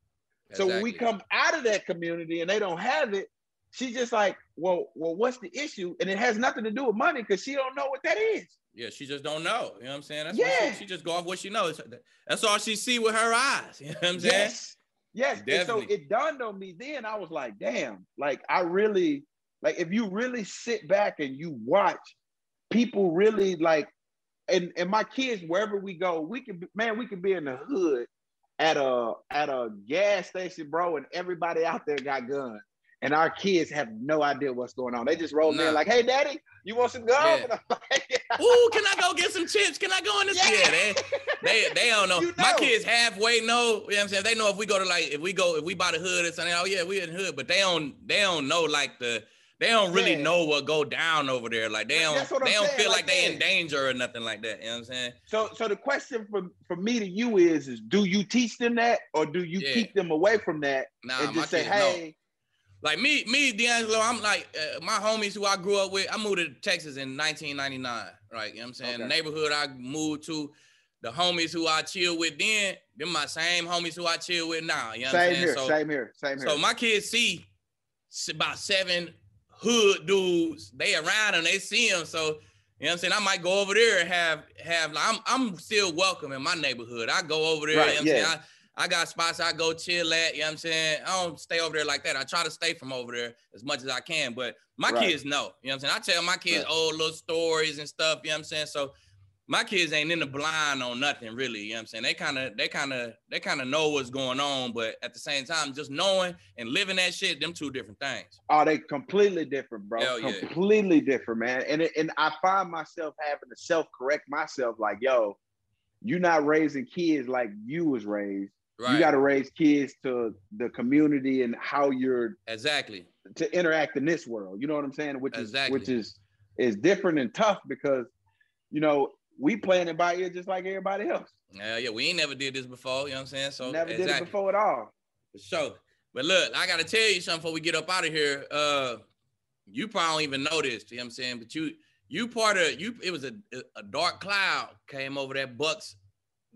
Speaker 6: So when we come out of that community and they don't have it, she's just like, well, well, what's the issue? And it has nothing to do with money because she don't know what that is.
Speaker 5: Yeah, she just don't know. You know what I'm saying? That's
Speaker 6: Yeah.
Speaker 5: she, she just go off what she knows. That's all she see with her eyes. You know what I'm saying?
Speaker 6: Yes. Yes. And so it dawned on me then. I was like, damn, like I really like if you really sit back and you watch people really like and and my kids wherever we go, we can be, man, we can be in the hood at a at a gas station, bro, and everybody out there got guns. And our kids have no idea what's going on. They just roll
Speaker 5: Nah.
Speaker 6: in like, hey daddy, you want some gum?
Speaker 5: Yeah.
Speaker 6: And I'm like,
Speaker 5: Ooh, can I go get some chips? Can I go in this?
Speaker 6: Yeah.
Speaker 5: Yeah, they, they they don't know.
Speaker 6: You
Speaker 5: My kids halfway know. You know what I'm saying? They know if we go to like if we go if we buy the hood or something. Oh yeah, we in the hood, but they don't they don't know like the they don't really
Speaker 6: Yeah.
Speaker 5: know what go down over there. Like they don't they don't
Speaker 6: saying,
Speaker 5: feel
Speaker 6: like,
Speaker 5: like, they in danger or nothing like that. You know what I'm saying?
Speaker 6: So, so the question from from me to you is: is do you teach them that, or do you
Speaker 5: Yeah.
Speaker 6: keep them away from that
Speaker 5: Nah,
Speaker 6: and just say,
Speaker 5: know.
Speaker 6: "Hey,
Speaker 5: Like me, me, DeAngelo, I'm like uh, my homies who I grew up with. I moved to Texas in 1999, right? You know what I'm saying? The neighborhood I moved to, the homies who I chill with then, them my same homies who I chill with now. You know what I'm
Speaker 6: same
Speaker 5: saying?
Speaker 6: here,
Speaker 5: so,
Speaker 6: same here, same here."
Speaker 5: so my kids see about seven hood dudes. They around them, they see them. So you know what I'm saying? I might go over there and have have. I'm I'm still welcome in my neighborhood. I go over there.
Speaker 6: Right,
Speaker 5: you know
Speaker 6: yeah.
Speaker 5: I, I got spots I go chill at. You know what I'm saying? I don't stay over there like that. I try to stay from over there as much as I can. But my
Speaker 6: Right.
Speaker 5: kids know. You know what I'm saying? I tell my kids
Speaker 6: Right.
Speaker 5: old little stories and stuff. You know what I'm saying? So my kids ain't in the blind on nothing really. You know what I'm saying? They kind of, they kind of, they kind of know what's going on, but at the same time, just knowing and living that shit, them two different things.
Speaker 6: oh, they completely different, bro.
Speaker 5: Hell yeah.
Speaker 6: Completely different, man. And it, and I find myself having to self correct myself, like, "Yo, you're not raising kids like you was raised.
Speaker 5: Right.
Speaker 6: You got to raise kids to the community and how you're
Speaker 5: exactly.
Speaker 6: to interact in this world. You know what I'm saying? Which
Speaker 5: Exactly.
Speaker 6: is which is is different and tough because you know we playing it by ear just like everybody else.
Speaker 5: Yeah, yeah. We ain't never did this before. You know what I'm saying? So
Speaker 6: Never
Speaker 5: exactly.
Speaker 6: did it before at all.
Speaker 5: So. But look, I gotta tell you something before we get up out of here. Uh, you probably don't even know this. You know what I'm saying? But you you part of you. It was a a dark cloud came over that Bucks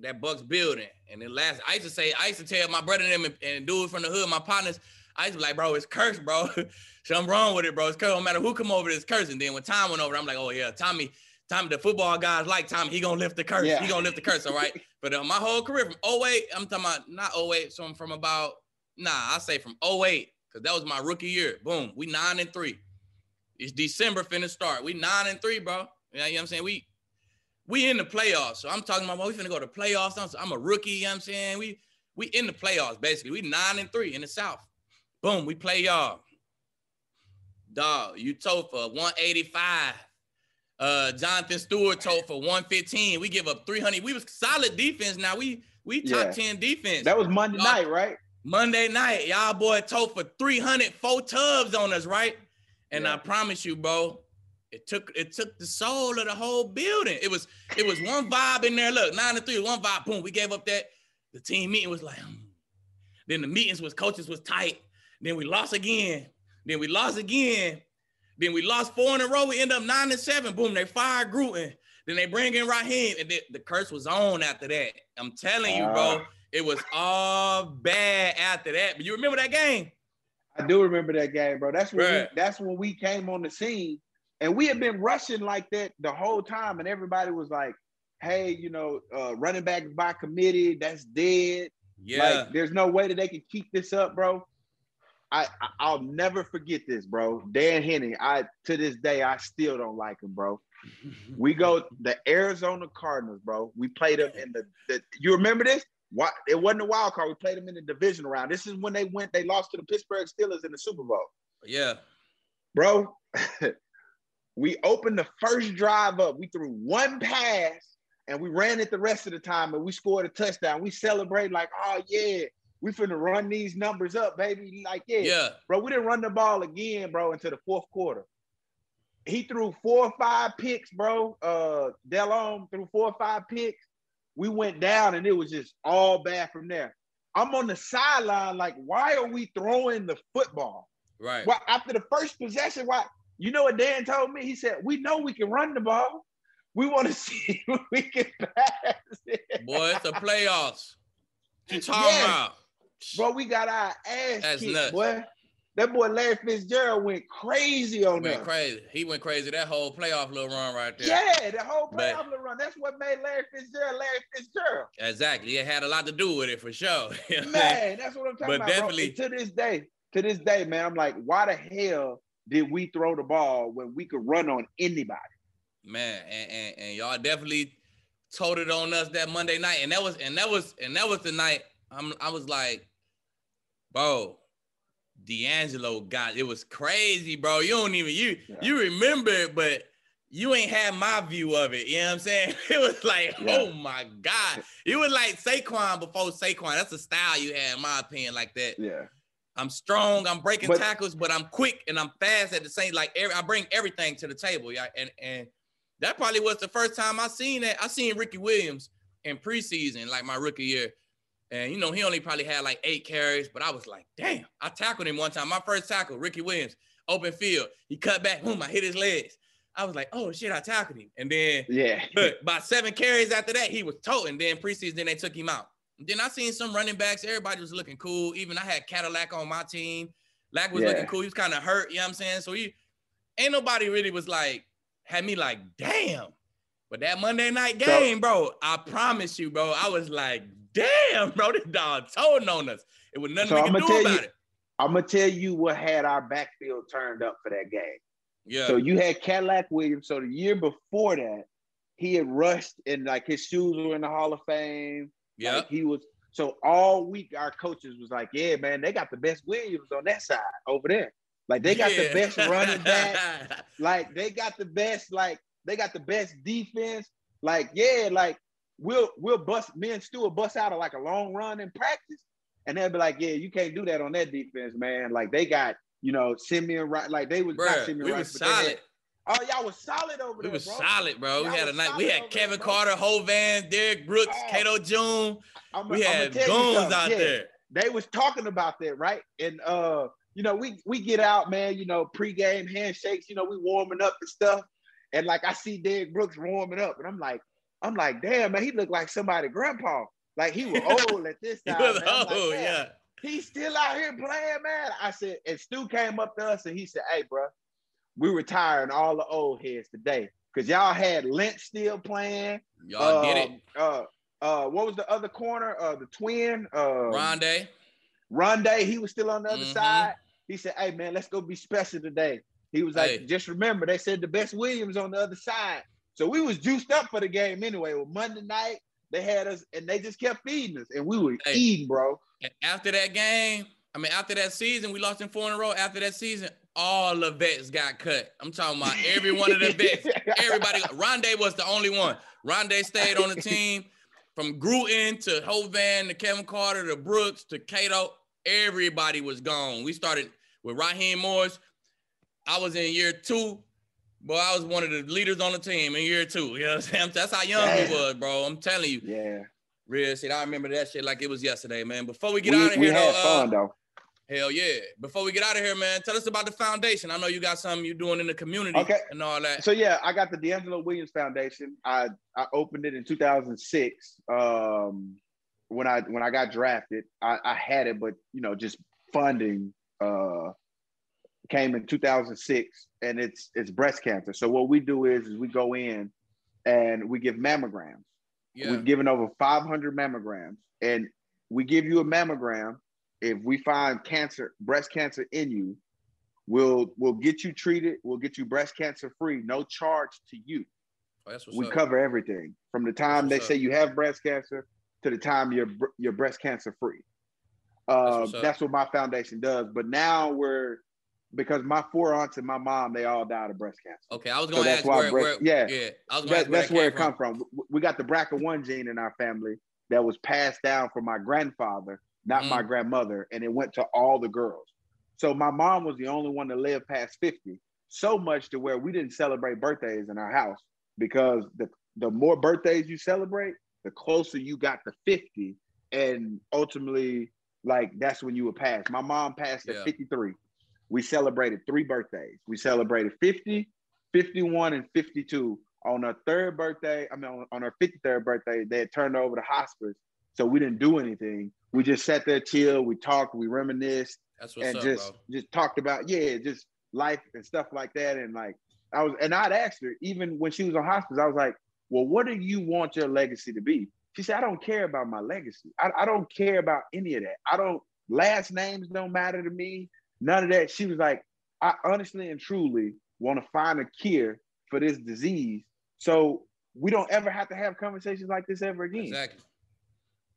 Speaker 5: that Bucks building, and it last. I used to say, I used to tell my brother and them and, and dudes from the hood, my partners. I used to be like, bro, it's cursed, bro. Something wrong with it, bro. It's cursed. No matter who come over, it's cursed. And then when Tom went over, I'm like, oh yeah, Tommy, Tommy, the football guys like Tommy. He gonna lift the curse.
Speaker 6: Yeah.
Speaker 5: He gonna lift the curse. All right. but uh, my whole career from 08, I'm talking about not 08, so I'm from about nah, I say from 08, because that was my rookie year. Boom, we nine and three. It's December finna start. We nine and three, bro. Yeah, you know what I'm saying? We we in the playoffs. So I'm talking about well, we finna go to playoffs. I'm, I'm a rookie, you know what I'm saying? We we in the playoffs, basically. We nine and three in the South. Boom, we play y'all. Dog, you told for 185. Uh, Jonathan Stewart told for 115. We give up 300. We was solid defense. Now we we top
Speaker 6: Yeah.
Speaker 5: 10 defense.
Speaker 6: That was Monday
Speaker 5: Y'all-
Speaker 6: night, right?
Speaker 5: Monday night, y'all boy told for 300 four tubs on us, right? And I promise you, bro, it took it took the soul of the whole building. It was it was one vibe in there. Look, nine to three, one vibe. Boom, we gave up that. The team meeting was like, hmm. then the meetings was coaches was tight. Then we lost again. Then we lost again. Then we lost four in a row. We end up nine and seven. Boom, they fired Gruden. Then they bring in Raheem, and the, the curse was on after that. I'm telling you, bro,
Speaker 6: Ah.
Speaker 5: it was all bad after that. But you remember that game?
Speaker 6: I do remember that game, bro. That's when we, that's when we came on the scene, and we had been rushing like that the whole time, and everybody was like, "Hey, you know, uh, running back by committee, that's dead.
Speaker 5: Yeah.
Speaker 6: Like, there's no way that they can keep this up, bro." I, I I'll never forget this, bro. Dan Henning, I to this day I still don't like him, bro. We go the Arizona Cardinals, bro. We played them in the, the you remember this? What it wasn't a wild card. We played them in the division round. This is when they went, they lost to the Pittsburgh Steelers in the Super Bowl.
Speaker 5: yeah.
Speaker 6: Bro, we opened the first drive up. We threw one pass and we ran it the rest of the time and we scored a touchdown. We celebrate like, oh yeah, we finna run these numbers up, baby. Like, yeah.
Speaker 5: Yeah.
Speaker 6: Bro, we didn't run the ball again, bro, into the fourth quarter. He threw four or five picks, bro. Uh Delhomme threw four or five picks. We went down and it was just all bad from there. I'm on the sideline, like, why are we throwing the football?
Speaker 5: Right.
Speaker 6: Well, after the first possession, why you know what Dan told me? He said, We know we can run the ball. We want to see if we can pass it.
Speaker 5: Boy, it's the playoffs. What you talking
Speaker 6: Yes.
Speaker 5: about?
Speaker 6: Bro, we got our ass
Speaker 5: That's
Speaker 6: kicked,
Speaker 5: nuts.
Speaker 6: boy. That boy Larry Fitzgerald went crazy on
Speaker 5: Went crazy. He went crazy that whole playoff little run right there.
Speaker 6: Yeah, the whole
Speaker 5: But-
Speaker 6: playoff little run. That's what made Larry Fitzgerald Larry Fitzgerald.
Speaker 5: Exactly. It had a lot to do with it for sure. You know what I'm saying?
Speaker 6: Man, that's what I'm talking
Speaker 5: But
Speaker 6: about.
Speaker 5: definitely-
Speaker 6: Bro. To this day, to this day, man, I'm like, why the hell did we throw the ball when we could run on anybody?
Speaker 5: Man, and, and, and y'all definitely told it on us that Monday night. And that was and that was and that was the night I'm I was like, bro, DeAngelo got it was crazy, bro. You don't even you
Speaker 6: Yeah.
Speaker 5: you remember it, but you ain't had my view of it. You know what I'm saying? It was like,
Speaker 6: Yeah.
Speaker 5: oh my God. It was like Saquon before Saquon. That's the style you had, in my opinion, like that.
Speaker 6: Yeah.
Speaker 5: I'm strong. I'm breaking
Speaker 6: But-
Speaker 5: tackles, but I'm quick and I'm fast at the same. Like every, I bring everything to the table. Yeah, and and that probably was the first time I seen that. I seen Ricky Williams in preseason, like my rookie year, and you know he only probably had like eight carries, but I was like, damn. I tackled him one time. My first tackle, Ricky Williams, open field. He cut back, boom. I hit his legs. I was like, oh shit, I tackled him, and then
Speaker 6: Yeah.
Speaker 5: Look, by seven carries after that, he was toting. Then preseason, then they took him out. Then I seen some running backs. Everybody was looking cool. Even I had Cadillac on my team. Lack was
Speaker 6: Yeah.
Speaker 5: looking cool. He was kind of hurt. You know what I'm saying? So he ain't nobody really was like, had me like, damn. But that Monday night
Speaker 6: So-
Speaker 5: game, bro, I promise you, bro, I was like, damn, bro, this dog toting on us. It was nothing
Speaker 6: So
Speaker 5: we could do about
Speaker 6: you-
Speaker 5: it.
Speaker 6: I'm gonna tell you what had our backfield turned up for that game.
Speaker 5: Yeah.
Speaker 6: So you had Cadillac Williams. So the year before that, he had rushed and like his shoes were in the Hall of Fame.
Speaker 5: yeah.
Speaker 6: Like, he was so all week our coaches was like, Yeah, man, they got the best Williams on that side over there. Like they got the best running back. Like they got the best, like they got the best defense. Like, yeah, like we'll we'll bust me and Stu will bust out of like a long run in practice. And they'll be like, Yeah, you can't do that on that defense, man. Like they got, you know, Simeon right, like they was not
Speaker 5: Bruh,
Speaker 6: Simeon
Speaker 5: we
Speaker 6: Rice,
Speaker 5: was
Speaker 6: they had-
Speaker 5: solid.
Speaker 6: Oh, y'all was solid over
Speaker 5: We
Speaker 6: there.
Speaker 5: was
Speaker 6: bro.
Speaker 5: solid, bro. We
Speaker 6: Y'all
Speaker 5: had a night. We had Kevin
Speaker 6: there.
Speaker 5: Carter, Hovan, Derrick Brooks,
Speaker 6: Oh.
Speaker 5: Cato June.
Speaker 6: I'm,
Speaker 5: We
Speaker 6: I'ma
Speaker 5: had goons out
Speaker 6: Yeah,
Speaker 5: there.
Speaker 6: They was talking about that, right? And uh, you know, we we get out, man. You know, pregame handshakes. You know, we warming up and stuff. and like I see Derrick Brooks warming up, and I'm like, I'm like, damn man, he looked like somebody grandpa. Like he was old at this time.
Speaker 5: was
Speaker 6: man.
Speaker 5: old,
Speaker 6: like,
Speaker 5: yeah.
Speaker 6: He's still out here playing, man. I said, and Stu came up to us and he said, Hey, bro, we retiring all the old heads today. Cause y'all had Lynch still playing.
Speaker 5: Y'all get it.
Speaker 6: Um, Uh, uh, what was the other corner? Uh, the twin. Uh,
Speaker 5: Rondé.
Speaker 6: Rondé, he was still on the other
Speaker 5: Mhm.
Speaker 6: side. He said, "Hey man, let's go be special today." He was like,
Speaker 5: Hey.
Speaker 6: "Just remember, they said the best Williams on the other side." So we was juiced up for the game anyway. Well, Monday night they had us, and they just kept feeding us, and we were
Speaker 5: Hey.
Speaker 6: eating, bro.
Speaker 5: And after that game, I mean, after that season, we lost in four in a row. After that season, all the vets got cut. I'm talking about every one of the vets. Everybody, Rondé was the only one. Rondé stayed on the team from Gruden to Hovan to Kevin Carter to Brooks to Cato. Everybody was gone. We started with Raheem Morris. I was in year two. Boy, I was one of the leaders on the team in year two. You know what I'm saying? That's how young
Speaker 6: Damn.
Speaker 5: we was, bro. I'm telling you.
Speaker 6: Yeah,
Speaker 5: Real shit. I remember that shit like it was yesterday, man. Before we get
Speaker 6: we,
Speaker 5: out of
Speaker 6: we
Speaker 5: here,
Speaker 6: had
Speaker 5: though,
Speaker 6: fun
Speaker 5: uh,
Speaker 6: though.
Speaker 5: hell yeah. Before we get out of here, man, tell us about the foundation. I know you got something you're doing in the community
Speaker 6: Okay.
Speaker 5: and all that.
Speaker 6: So yeah, I got the DeAngelo Williams Foundation. I I opened it in 2006. Um, when I when I got drafted, I, I had it, but you know, just funding uh came in 2006, and it's it's breast cancer. So what we do is is we go in and we give mammograms.
Speaker 5: yeah.
Speaker 6: We've given over 500 mammograms, and we give you a mammogram. If we find cancer, breast cancer in you, we'll we'll get you treated. We'll get you breast cancer free, no charge to you.
Speaker 5: Oh, that's what's
Speaker 6: we
Speaker 5: up.
Speaker 6: cover everything from the time they
Speaker 5: what's
Speaker 6: say
Speaker 5: up.
Speaker 6: you have breast cancer to the time you're you're breast cancer free. Uh,
Speaker 5: what's up.
Speaker 6: that's what my foundation does. But now we're because my four aunts and my mom they all died of breast cancer.
Speaker 5: Okay, I was
Speaker 6: So
Speaker 5: gonna
Speaker 6: that's
Speaker 5: ask where,
Speaker 6: breast-
Speaker 5: where
Speaker 6: yeah.
Speaker 5: yeah. I was
Speaker 6: That, that's
Speaker 5: that
Speaker 6: where it come from. W- We got the BRCA1 gene in our family that was passed down from my grandfather, not my
Speaker 5: Mm.
Speaker 6: grandmother, and it went to all the girls. So my mom was the only one to live past 50, so much to where we didn't celebrate birthdays in our house because the, the more birthdays you celebrate, the closer you got to 50. And ultimately, like that's when you would pass. My mom passed at
Speaker 5: Yeah.
Speaker 6: 53. We celebrated three birthdays. We celebrated 50, 51, and 52. On her third birthday, I mean, on, on her 53rd birthday, they had turned her over to hospice. So we didn't do anything. We just sat there, chill, we talked, we reminisced,
Speaker 5: That's what's
Speaker 6: and
Speaker 5: up,
Speaker 6: just
Speaker 5: bro.
Speaker 6: just talked about yeah, just life and stuff like that. And like I was, and I'd asked her even when she was on hospice, I was like, "Well, what do you want your legacy to be?" She said, "I don't care about my legacy. I, I don't care about any of that. I don't. Last names don't matter to me. None of that." She was like, "I honestly and truly want to find a cure for this disease, so we don't ever have to have conversations like this ever again."
Speaker 5: Exactly.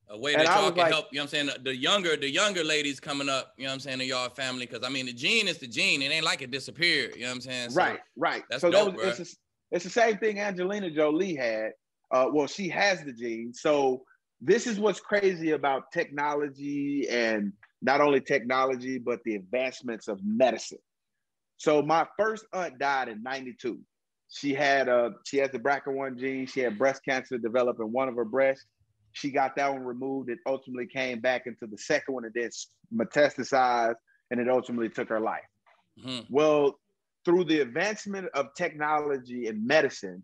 Speaker 5: A way
Speaker 6: And
Speaker 5: that y'all can
Speaker 6: like-
Speaker 5: help, you know what I'm saying? The younger, the younger ladies coming up, you know what I'm saying, in y'all family. Cause I mean the gene is the gene. It ain't like it disappeared. You know what I'm saying? So,
Speaker 6: right, right.
Speaker 5: that's
Speaker 6: so
Speaker 5: dope,
Speaker 6: that was it's, the- it's the same thing Angelina Jolie had. Uh, well, she has the gene. So this is what's crazy about technology and not only technology but the advancements of medicine. So my first aunt died in '92. She had uh she has the BRCA1 gene. She had breast cancer develop in one of her breasts. She got that one removed. It ultimately came back into the second one and then metastasized, and it ultimately took her life.
Speaker 5: Mhm.
Speaker 6: Well, through the advancement of technology and medicine,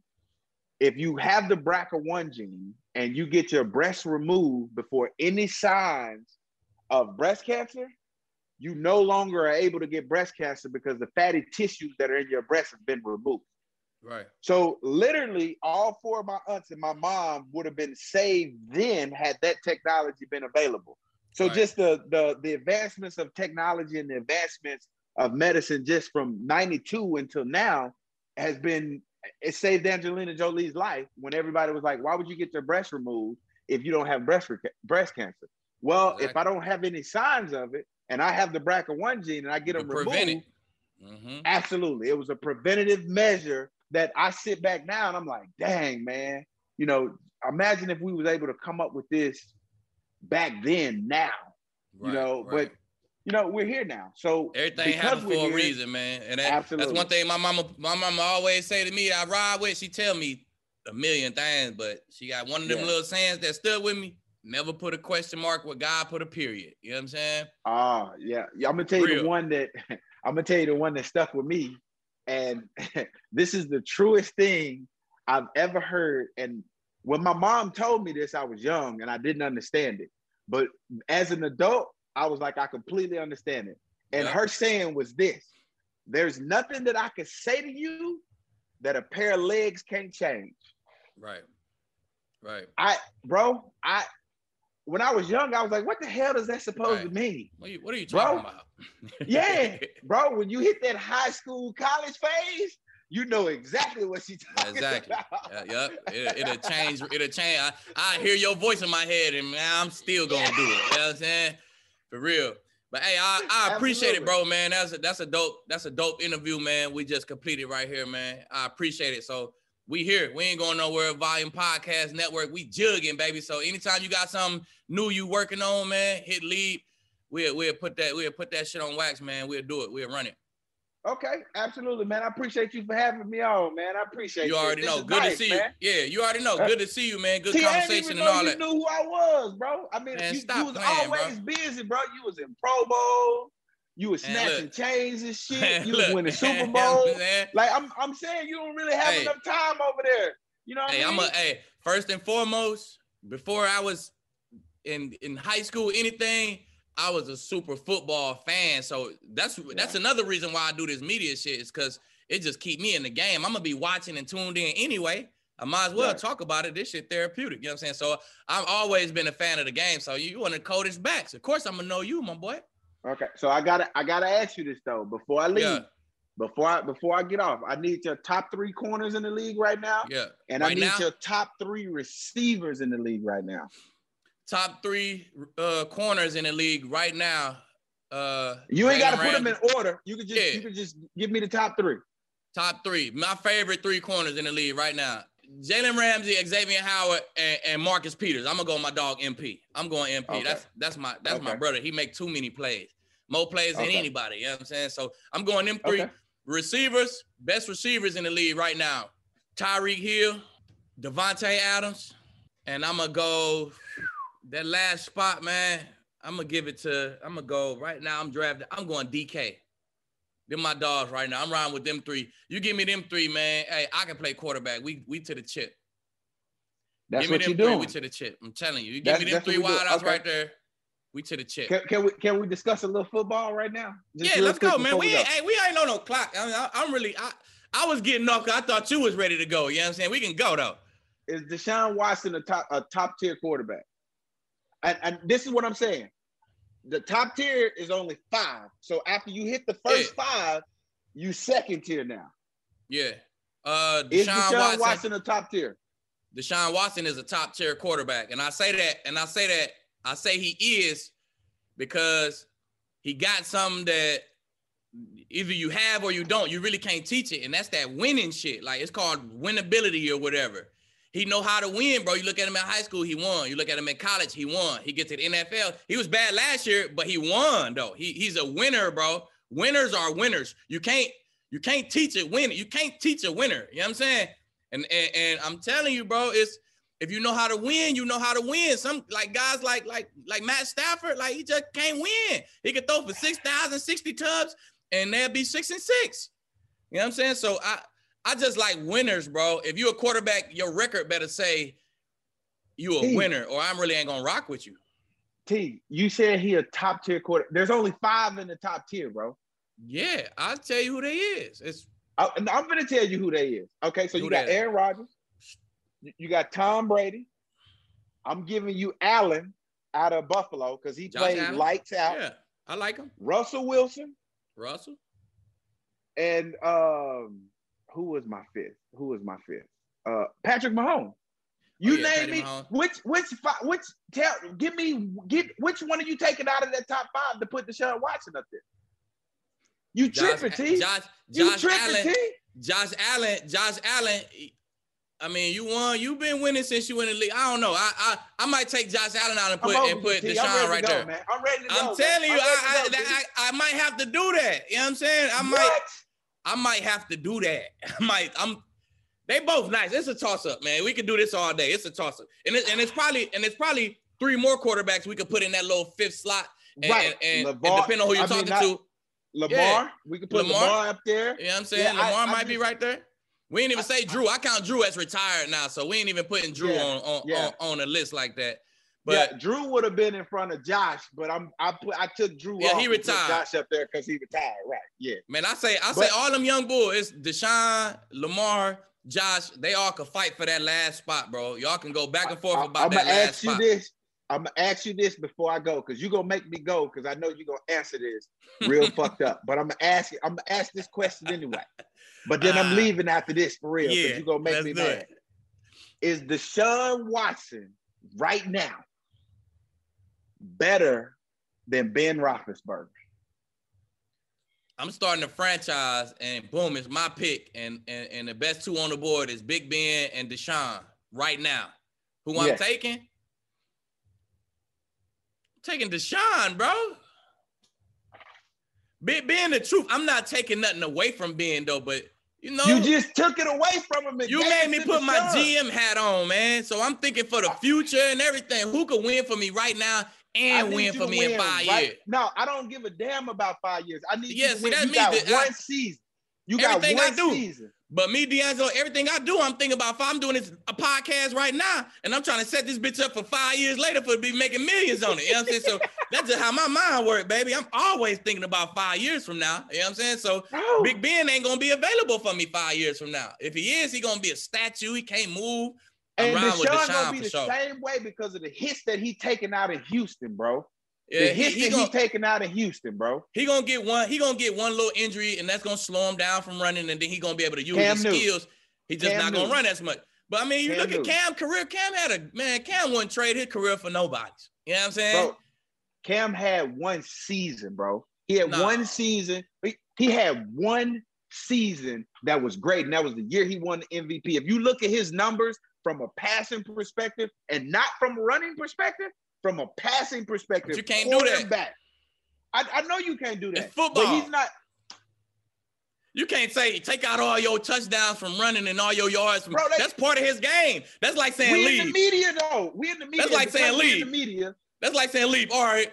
Speaker 6: if you have the BRCA1 gene and you get your breast removed before any signs of breast cancer, you no longer are able to get breast cancer because the fatty tissues that are in your breast have been removed.
Speaker 5: Right.
Speaker 6: So literally, all four of my aunts and my mom would have been saved then had that technology been available. So
Speaker 5: Right.
Speaker 6: just the the the advancements of technology and the advancements of medicine just from 92 until now has been it saved Angelina Jolie's life when everybody was like, why would you get your breast removed if you don't have breast breast cancer? Well, if I don't have any signs of it and I have the BRCA1 gene and I get them removed,
Speaker 5: it. hmm
Speaker 6: Absolutely. It was a preventative measure that I sit back now and I'm like, dang, man. You know, imagine if we was able to come up with this back then now.
Speaker 5: Right,
Speaker 6: you know,
Speaker 5: right.
Speaker 6: but you know, we're here now. So
Speaker 5: Everything happens for a
Speaker 6: here-
Speaker 5: reason, man. And that, that's one thing my mama, my mama always say to me. I ride with. She tell me a million things, but she got one of them
Speaker 6: Yeah.
Speaker 5: little sayings that stood with me. Never put a question mark where God put a period. You know what I'm saying?
Speaker 6: Ah, yeah. yeah. I'm gonna tell you
Speaker 5: Real.
Speaker 6: the one that I'm gonna tell you the one that stuck with me. And this is the truest thing I've ever heard. And when my mom told me this, I was young and I didn't understand it. But as an adult, I was like, I completely understand it. And
Speaker 5: Yeah.
Speaker 6: her saying was this there's nothing that I could say to you that a pair of legs can't change.
Speaker 5: Right. Right.
Speaker 6: I, bro, I, when I was young, I was like, what the hell does that supposed to mean?
Speaker 5: What are you, what are you
Speaker 6: Bro.
Speaker 5: talking about?
Speaker 6: Yeah, bro, when you hit that high school college phase, you know exactly what she's talking
Speaker 5: exactly.
Speaker 6: about.
Speaker 5: Yeah, yep. It, it'll change. It'll change. I, I hear your voice in my head, and man, I'm still gonna do it. You know what I'm saying? For real. But hey, I, I appreciate it, bro, man. That's a that's a dope that's a dope interview, man. We just completed right here, man. I appreciate it. So we here. We ain't going nowhere. Volume Podcast Network. We jugging, baby. So anytime you got something new you working on, man, hit lead. We'll we'll put that we'll put that shit on wax, man. We'll do it. We'll run it.
Speaker 6: Okay, absolutely, man. I appreciate you for having me on, man. I appreciate
Speaker 5: You
Speaker 6: this.
Speaker 5: already know. Good
Speaker 6: nice,
Speaker 5: to see you.
Speaker 6: man.
Speaker 5: Yeah, you already know. Good to see you, man. Good
Speaker 6: See, I didn't
Speaker 5: conversation
Speaker 6: even
Speaker 5: and
Speaker 6: know
Speaker 5: all
Speaker 6: you
Speaker 5: that.
Speaker 6: knew who I was, bro. I mean,
Speaker 5: Man,
Speaker 6: you, you was
Speaker 5: playing, bro.
Speaker 6: always busy, bro. You was in Pro Bowl. You
Speaker 5: were
Speaker 6: snatching chains and shit. You was winning Super Bowl. Like I'm, I'm saying, you don't really have
Speaker 5: Hey.
Speaker 6: enough time over there. You know what
Speaker 5: Hey,
Speaker 6: I
Speaker 5: I'm a hey, first and foremost, before I was in in high school, anything, I was a super football fan. So that's that's another reason why I do this media shit, is because it just keep me in the game. I'm gonna be watching and tuned in anyway. I might as well
Speaker 6: Right.
Speaker 5: talk about it. This shit therapeutic. You know what I'm saying? So I've always been a fan of the game. So you of the coldest backs. Of course I'm gonna know you, my boy.
Speaker 6: Okay, so I gotta, I gotta ask you this though before I leave.
Speaker 5: Yeah.
Speaker 6: Before I, before I get off, I need your top three corners in the league right now,
Speaker 5: Yeah.
Speaker 6: and I need
Speaker 5: now?
Speaker 6: your top three receivers in the league right now.
Speaker 5: Top three uh corners in the league right now. Uh
Speaker 6: You ain't got to put them in order. You could just,
Speaker 5: Yeah.
Speaker 6: you could just give me the top three.
Speaker 5: Top three. My favorite three corners in the league right now. Jalen Ramsey, Xavier Howard, and, and Marcus Peters. I'm gonna go with my dog MP. I'm going MP.
Speaker 6: Okay.
Speaker 5: That's that's my that's my brother. He make too many plays. More plays than
Speaker 6: Okay.
Speaker 5: anybody. You know what I'm saying? So I'm going them three.
Speaker 6: Okay.
Speaker 5: Receivers, best receivers in the league right now. Tyreek Hill, Davante Adams, and I'm gonna go that last spot, man. I'm gonna give it to. I'm gonna go right now. I'm drafting. I'm going DK. Them my dogs right now. I'm riding with them three. You give me them three, man. Hey, I can play quarterback. We we to the chip.
Speaker 6: That's
Speaker 5: give me
Speaker 6: what
Speaker 5: them three.
Speaker 6: doing.
Speaker 5: We to the chip. I'm telling you. You give
Speaker 6: That's-
Speaker 5: me them three
Speaker 6: we
Speaker 5: wideouts
Speaker 6: Okay.
Speaker 5: right there. We to the chip.
Speaker 6: Can, can we can we discuss a little football right now? Just
Speaker 5: yeah, let's go, man.
Speaker 6: before
Speaker 5: We ain't, hey, we ain't on no clock. I mean, I, I'm really. I, I was getting off. I thought you was ready to go. You know what I'm saying? We can go though.
Speaker 6: Is Deshaun Watson a top a top tier quarterback? And, and this is what I'm saying. The top tier is only five. So after you hit the first five, you second tier now.
Speaker 5: Yeah. Uh,
Speaker 6: Is
Speaker 5: Deshaun,
Speaker 6: Deshaun
Speaker 5: Watson.
Speaker 6: Watson a top tier?
Speaker 5: Deshaun Watson is a top tier quarterback. And I say that, and I say that, I say he is because he got something that either you have or you don't. You really can't teach it. And that's that winning shit. Like it's called winnability or whatever. He know how to win, bro. You look at him in high school, he won. You look at him in college, he won. He gets to the NFL. He was bad last year, but he won though. He, he's a winner, bro. Winners are winners. You can't you can't teach a winner. You can't teach a winner. You know what I'm saying? And, and and I'm telling you, bro, it's if you know how to win, you know how to win. Some like guys like like like Matt Stafford, like he just can't win. He could throw for 6,000, 60 tubs, and they'll be six and six. You know what I'm saying? So I I just like winners, bro. If you're a quarterback, your record better say you a winner, or I'm really ain't gonna rock with you.
Speaker 6: T, you said he a top tier quarter. There's only five in the top tier, bro.
Speaker 5: Yeah, I'll tell you who they is. It's
Speaker 6: I, I'm gonna tell you who they is. Okay, so you got? Aaron Rodgers, you- you got Tom Brady. I'm giving you Allen out of Buffalo because he
Speaker 5: Josh
Speaker 6: played
Speaker 5: Allen?
Speaker 6: lights out.
Speaker 5: yeah, I like him.
Speaker 6: Russell Wilson
Speaker 5: Russell.
Speaker 6: and um, who was my fifth? Who was my fifth? Uh, Patrick Mahomes. You
Speaker 5: Oh, yeah,
Speaker 6: name
Speaker 5: Patty
Speaker 6: me
Speaker 5: Mahomes.
Speaker 6: which which which tell give me get which one are you taking out of that top five to put Deshaun Watson up there? You
Speaker 5: Josh,
Speaker 6: tripping, T?
Speaker 5: Josh,
Speaker 6: you
Speaker 5: Josh
Speaker 6: tripping,
Speaker 5: Allen.
Speaker 6: T?
Speaker 5: Josh Allen, Josh Allen. I mean, you won. You've been winning since you went in the league. I don't know. I I, I might take Josh Allen out and put and put
Speaker 6: you,
Speaker 5: Deshaun right
Speaker 6: go,
Speaker 5: there.
Speaker 6: Man. I'm ready to go.
Speaker 5: I'm
Speaker 6: man.
Speaker 5: telling you,
Speaker 6: I'm
Speaker 5: I, I,
Speaker 6: go.
Speaker 5: I I might have to do that. You know what I'm saying? I might
Speaker 6: What?
Speaker 5: I might have to do that. I might. I'm. They both nice. It's a toss up, man. We could do this all day. It's a toss up, and it, and it's probably and it's probably three more quarterbacks we could put in that little fifth slot. And,
Speaker 6: Right.
Speaker 5: and, and, and depending on who you're
Speaker 6: I mean,
Speaker 5: talking
Speaker 6: not-
Speaker 5: to,
Speaker 6: Lamar.
Speaker 5: Yeah.
Speaker 6: We could put
Speaker 5: Lamar.
Speaker 6: Lamar, up there.
Speaker 5: You know what I'm saying?
Speaker 6: Yeah,
Speaker 5: Lamar
Speaker 6: I
Speaker 5: might be right there. We ain't even say Drew. I count Drew as retired now, so we ain't even putting Drew
Speaker 6: Yeah,
Speaker 5: on on,
Speaker 6: yeah.
Speaker 5: on on a list like that.
Speaker 6: But
Speaker 5: But
Speaker 6: Drew would have been in front of Josh, but I'm I put I took Drew
Speaker 5: Yeah,
Speaker 6: off
Speaker 5: he retired.
Speaker 6: Josh up there because he retired. Right. Yeah.
Speaker 5: man, I say I say
Speaker 6: But-
Speaker 5: all them young boys, Deshaun, Lamar, Josh, they all could fight for that last spot, bro. Y'all can go back and forth
Speaker 6: I,
Speaker 5: about
Speaker 6: am
Speaker 5: that
Speaker 6: gonna
Speaker 5: last
Speaker 6: ask you this. I'm gonna ask you this before I go, because you're gonna make me go, because I know you're gonna answer this real fucked up. But I'm gonna ask you, I'm gonna ask this question anyway. But then
Speaker 5: Ah.
Speaker 6: I'm leaving after this for real, because
Speaker 5: Yeah,
Speaker 6: you're gonna make me mad.
Speaker 5: it.
Speaker 6: Is Deshaun Watson right now better than Ben Roethlisberger?
Speaker 5: I'm starting a franchise, and boom, it's my pick, and and, and the best two on the board is Big Ben and Deshaun right now. Who I'm
Speaker 6: Yes.
Speaker 5: taking? taking Deshaun, bro. Big Ben, the truth, I'm not taking nothing away from Ben though, but you know,
Speaker 6: You just took it away from him.
Speaker 5: you made me put my GM hat on, man. So I'm thinking for the future and everything. Who could win for me right now and win for me in five
Speaker 6: right?
Speaker 5: years?
Speaker 6: No, I don't give a damn about five years. I need
Speaker 5: Yeah,
Speaker 6: you to
Speaker 5: see,
Speaker 6: win.
Speaker 5: that
Speaker 6: You
Speaker 5: means
Speaker 6: got
Speaker 5: that uh,
Speaker 6: one
Speaker 5: I-
Speaker 6: season. You got
Speaker 5: Everything I
Speaker 6: one
Speaker 5: do.
Speaker 6: season.
Speaker 5: But me, DeAngelo, everything I do, I'm thinking about. If I'm doing this a podcast right now, and I'm trying to set this bitch up for five years later for to be making millions on it. You know what I'm saying? So that's just how my mind works, baby. I'm always thinking about five years from now. You know what I'm saying? So
Speaker 6: Bro,
Speaker 5: Big Ben ain't gonna be available for me five years from now. If he is, he gonna be a statue. He can't move.
Speaker 6: And Deshaun gonna be the
Speaker 5: sure.
Speaker 6: same way because of the hits that he taking out of Houston, bro.
Speaker 5: Yeah,
Speaker 6: the hits
Speaker 5: he
Speaker 6: that
Speaker 5: gonna,
Speaker 6: he taking out in Houston, bro.
Speaker 5: he gonna get one. He gonna get one little injury, and that's gonna slow him down from running, and then he gonna be able to use
Speaker 6: Cam
Speaker 5: his
Speaker 6: Newton.
Speaker 5: skills. He's just
Speaker 6: Cam
Speaker 5: not gonna
Speaker 6: Newton.
Speaker 5: run as much. But I mean, you
Speaker 6: Cam
Speaker 5: look
Speaker 6: Newton.
Speaker 5: at Cam career. Cam had a man. Cam wouldn't trade his career for nobody. You know what I'm saying?
Speaker 6: Bro, Cam had one season, bro. He had
Speaker 5: Nah.
Speaker 6: one season. He, he had one season that was great, and that was the year he won the MVP. If you look at his numbers from a passing perspective and not from running perspective, from a passing perspective,
Speaker 5: But you can't do that.
Speaker 6: quarterback- I, I know you can't do that.
Speaker 5: It's football.
Speaker 6: But he's not.
Speaker 5: You can't say take out all your touchdowns from running and all your yards. From,
Speaker 6: Bro, that-
Speaker 5: that's part of his game. That's like saying
Speaker 6: We in the
Speaker 5: leave.
Speaker 6: media though. We in the media.
Speaker 5: That's
Speaker 6: like
Speaker 5: saying leave.
Speaker 6: The media.
Speaker 5: That's like saying leave. All right,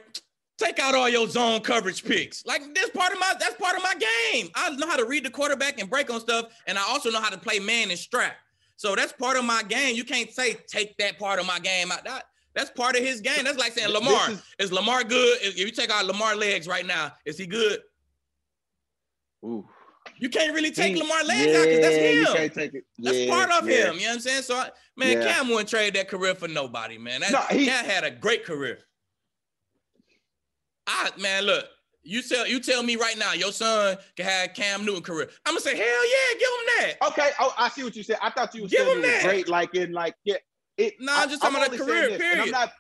Speaker 5: take out all your zone coverage picks. Like this part of my that's part of my game. I know how to read the quarterback and break on stuff, and I also know how to play man and strap. So that's part of my game. You can't say take that part of my game out. That, that's part of his game. That's like saying Lamar.
Speaker 6: is-
Speaker 5: Is Lamar good? If you take out Lamar legs right now, is he good?
Speaker 6: Ooh.
Speaker 5: You can't really take
Speaker 6: He-
Speaker 5: Lamar legs out because that's
Speaker 6: yeah, You
Speaker 5: him.
Speaker 6: can't take it.
Speaker 5: That's
Speaker 6: Yeah,
Speaker 5: part of
Speaker 6: yeah.
Speaker 5: him. You know what I'm saying? So, I, man,
Speaker 6: Yeah.
Speaker 5: Cam wouldn't trade that career for nobody, man. That,
Speaker 6: No, he-
Speaker 5: Cam had a great career. I man, look, you tell you tell me right now, your son can have Cam Newton career. I'm gonna say, hell yeah, give him that.
Speaker 6: Okay. Oh, I see what you said. I thought you were
Speaker 5: Give
Speaker 6: saying
Speaker 5: him that.
Speaker 6: great, like in like yeah. It,
Speaker 5: Nah, I'm just talking about the
Speaker 6: only saying
Speaker 5: career,
Speaker 6: this, and I'm not.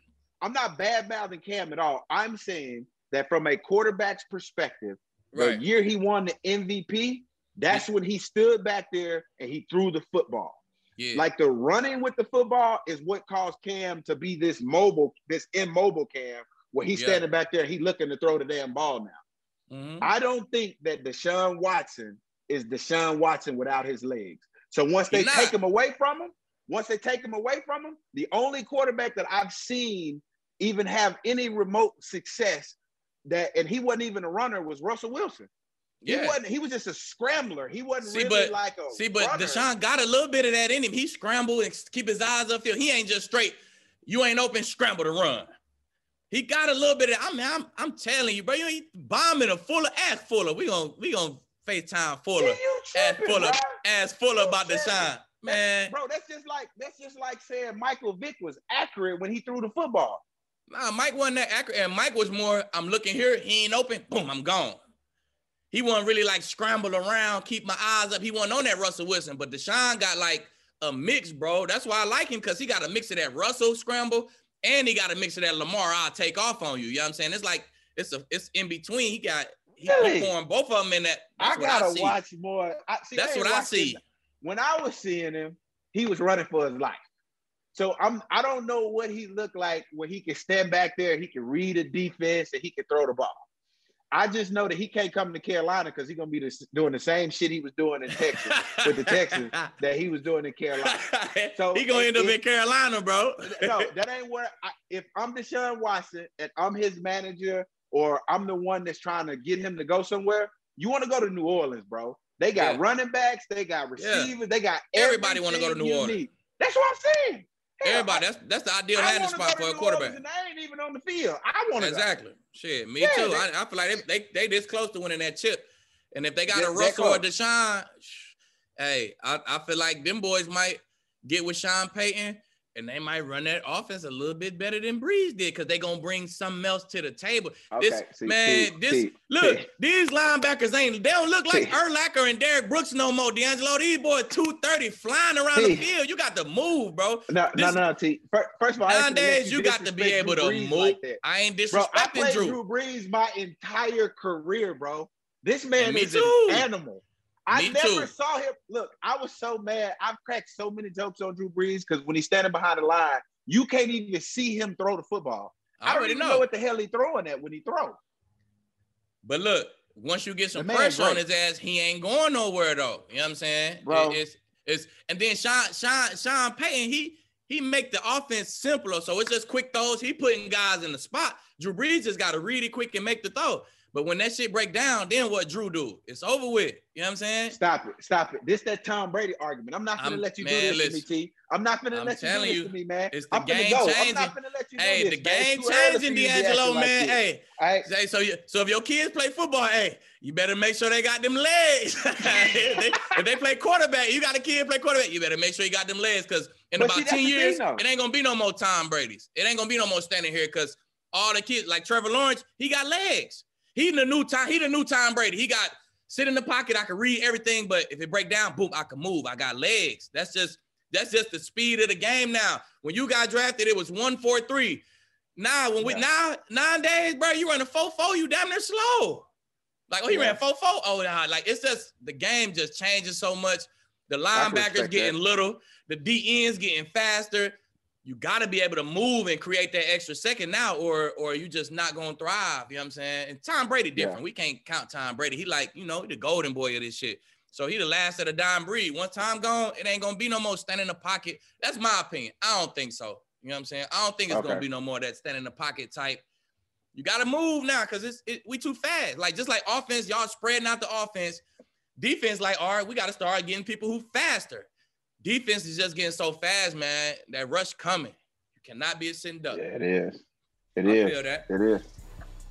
Speaker 6: I'm not bad mouthing Cam at all. I'm saying that from a quarterback's perspective,
Speaker 5: Right.
Speaker 6: the year he won the MVP, that's when he stood back there and he threw the football.
Speaker 5: Yeah.
Speaker 6: Like the running with the football is what caused Cam to be this mobile, this immobile Cam, where he's
Speaker 5: Yeah.
Speaker 6: standing back there, he looking to throw the damn ball now.
Speaker 5: Mhm.
Speaker 6: I don't think that Deshaun Watson is Deshaun Watson without his legs. So once they
Speaker 5: He not.
Speaker 6: take him away from him, once they take him away from him, the only quarterback that I've seen even have any remote success that, and he wasn't even a runner, was Russell Wilson. He
Speaker 5: Yeah.
Speaker 6: wasn't. He was just a scrambler. He wasn't
Speaker 5: See,
Speaker 6: really
Speaker 5: but
Speaker 6: like a
Speaker 5: see, but
Speaker 6: runner.
Speaker 5: Deshaun got a little bit of that in him. He scrambled and keep his eyes upfield. He ain't just straight. You ain't open, scramble to run. He got a little bit of. I mean, I'm, I'm telling you, bro. You ain't bombing a Fuller, ask Fuller. We gonna we gonna FaceTime Fuller, ask Fuller, ask Fuller about
Speaker 6: tripping.
Speaker 5: shine. man.
Speaker 6: Bro, that's just like that's just like saying Michael Vick was accurate when he threw the football.
Speaker 5: Nah, Mike wasn't that accurate, and Mike was more. I'm looking here. He ain't open. Boom, I'm gone. He wasn't really like scramble around, keep my eyes up. He wasn't on that Russell Wilson, but Deshaun got like a mix, bro. That's why I like him because he got a mix of that Russell scramble and he got a mix of that Lamar. I'll take off on you. You know what I'm saying? It's like it's a it's in between. He got he,
Speaker 6: Really?
Speaker 5: pouring both of them in that.
Speaker 6: I gotta
Speaker 5: see.
Speaker 6: watch more. I, see,
Speaker 5: That's
Speaker 6: ain't
Speaker 5: what I see.
Speaker 6: it. When I was seeing him, he was running for his life. So I'm I don't know what he looked like when he can stand back there, he can read a defense, and he can throw the ball. I just know that he can't come to Carolina because he's gonna be doing the same shit he was doing in Texas with the Texans that he was doing in Carolina. So,
Speaker 5: he gonna end up
Speaker 6: it-
Speaker 5: in Carolina, bro.
Speaker 6: no, that ain't where. I, if I'm Deshaun Watson and I'm his manager or I'm the one that's trying to get him to go somewhere, you want to go to New Orleans, bro. They got yeah. running backs, they got receivers, yeah. they got
Speaker 5: everybody want to go to New Orleans. Need.
Speaker 6: That's what I'm saying.
Speaker 5: Everybody, that's that's the ideal landing spot for a quarterback.
Speaker 6: And I ain't even on the field. I want to
Speaker 5: exactly. Go. Shit, me yeah, too. They, I, I, feel like they, they they this close to winning that chip, and if they got a Russell or Deshaun, hey, I, I feel like them boys might get with Sean Payton and they might run that offense a little bit better than Brees did because they're gonna bring something else to the table. Okay, this see, man, see, this see, look, these linebackers ain't they don't look like Urlacher and Derrick Brooks no more. DeAngelo, these boys 230 flying around the field. You got to move, bro.
Speaker 6: No, this, no, no, T. First of all,
Speaker 5: nowadays you got to be able to move. Like I ain't disrespecting bro, I played Drew.
Speaker 6: Drew Brees my entire career, bro. This man is too. an animal. I Me never too. saw him. Look, I was so mad. I've cracked so many jokes on Drew Brees because when he's standing behind the line, you can't even see him throw the football. I, I already know. know. what the hell he throwing at when he throw.
Speaker 5: But look, once you get some pressure on his ass, he ain't going nowhere though. You know what I'm saying?
Speaker 6: Bro.
Speaker 5: It, it's it's and then Sean Sean Sean Payton, he he make the offense simpler. So it's just quick throws. He putting guys in the spot. Drew Brees just got to really quick and make the throw. But when that shit break down, then what Drew do? It's over with. You know what I'm saying?
Speaker 6: Stop it. Stop it. This that Tom Brady argument. I'm not gonna let you man, do this listen, to me, T. I'm not gonna let you do this you, to me, man.
Speaker 5: It's the
Speaker 6: I'm
Speaker 5: game go. changing. I'm not gonna let you do hey, this, the game changing, DeAngelo, man. Hey, right. hey, so you, so if your kids play football, hey, you better make sure they got them legs. if, they, if, they, play quarterback, you got a kid play quarterback. You better make sure you got them legs because in but about see, 10 years, thing, it ain't gonna be no more Tom Brady's. It ain't gonna be no more standing here because all the kids like Trevor Lawrence, he got legs. He the new time. He the new Tom Brady. He got sit in the pocket. I can read everything, but if it break down, boom, I can move. I got legs. That's just that's just the speed of the game now. When you got drafted, it was one four three. Now when we yeah. now nine days, bro, you running four four. You damn near slow. Like oh, he yeah. ran four four. Oh, nah, like it's just the game just changes so much. The linebackers getting that. little. The D ends getting faster you got to be able to move and create that extra second now, or or you just not gonna thrive. You know what I'm saying? And Tom Brady different. Yeah. We can't count Tom Brady. He like you know he the golden boy of this shit. So he the last of the dime breed. Once time gone, it ain't gonna be no more stand in the pocket. That's my opinion. I don't think so. You know what I'm saying? I don't think it's okay. gonna be no more that stand in the pocket type. You gotta move now because it's it, we too fast. Like just like offense, y'all spreading out the offense. Defense, like, all right, we gotta start getting people who faster defense is just getting so fast, man. That rush coming. You cannot be a sitting duck.
Speaker 6: Yeah, it is. It I is. It is.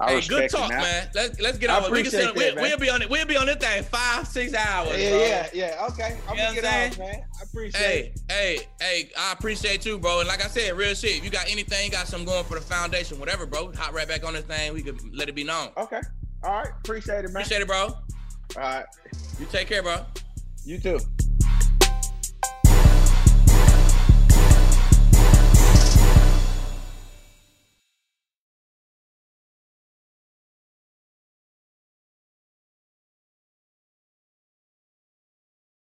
Speaker 5: I hey, good talk, man. Let's let's get on. We can sit, we'll, we'll, be on it. We'll be on this thing five, six hours.
Speaker 6: Yeah, bro. yeah, yeah. Okay, I'm you gonna get off, man. I appreciate. Hey, it.
Speaker 5: hey, hey. I appreciate you, bro. And like I said, real shit. If you got anything, got something going for the foundation, whatever, bro. Hop right back on this thing. We could let it be known.
Speaker 6: Okay. All right. Appreciate it, man.
Speaker 5: Appreciate it, bro. All
Speaker 6: right.
Speaker 5: You take care, bro.
Speaker 6: You too.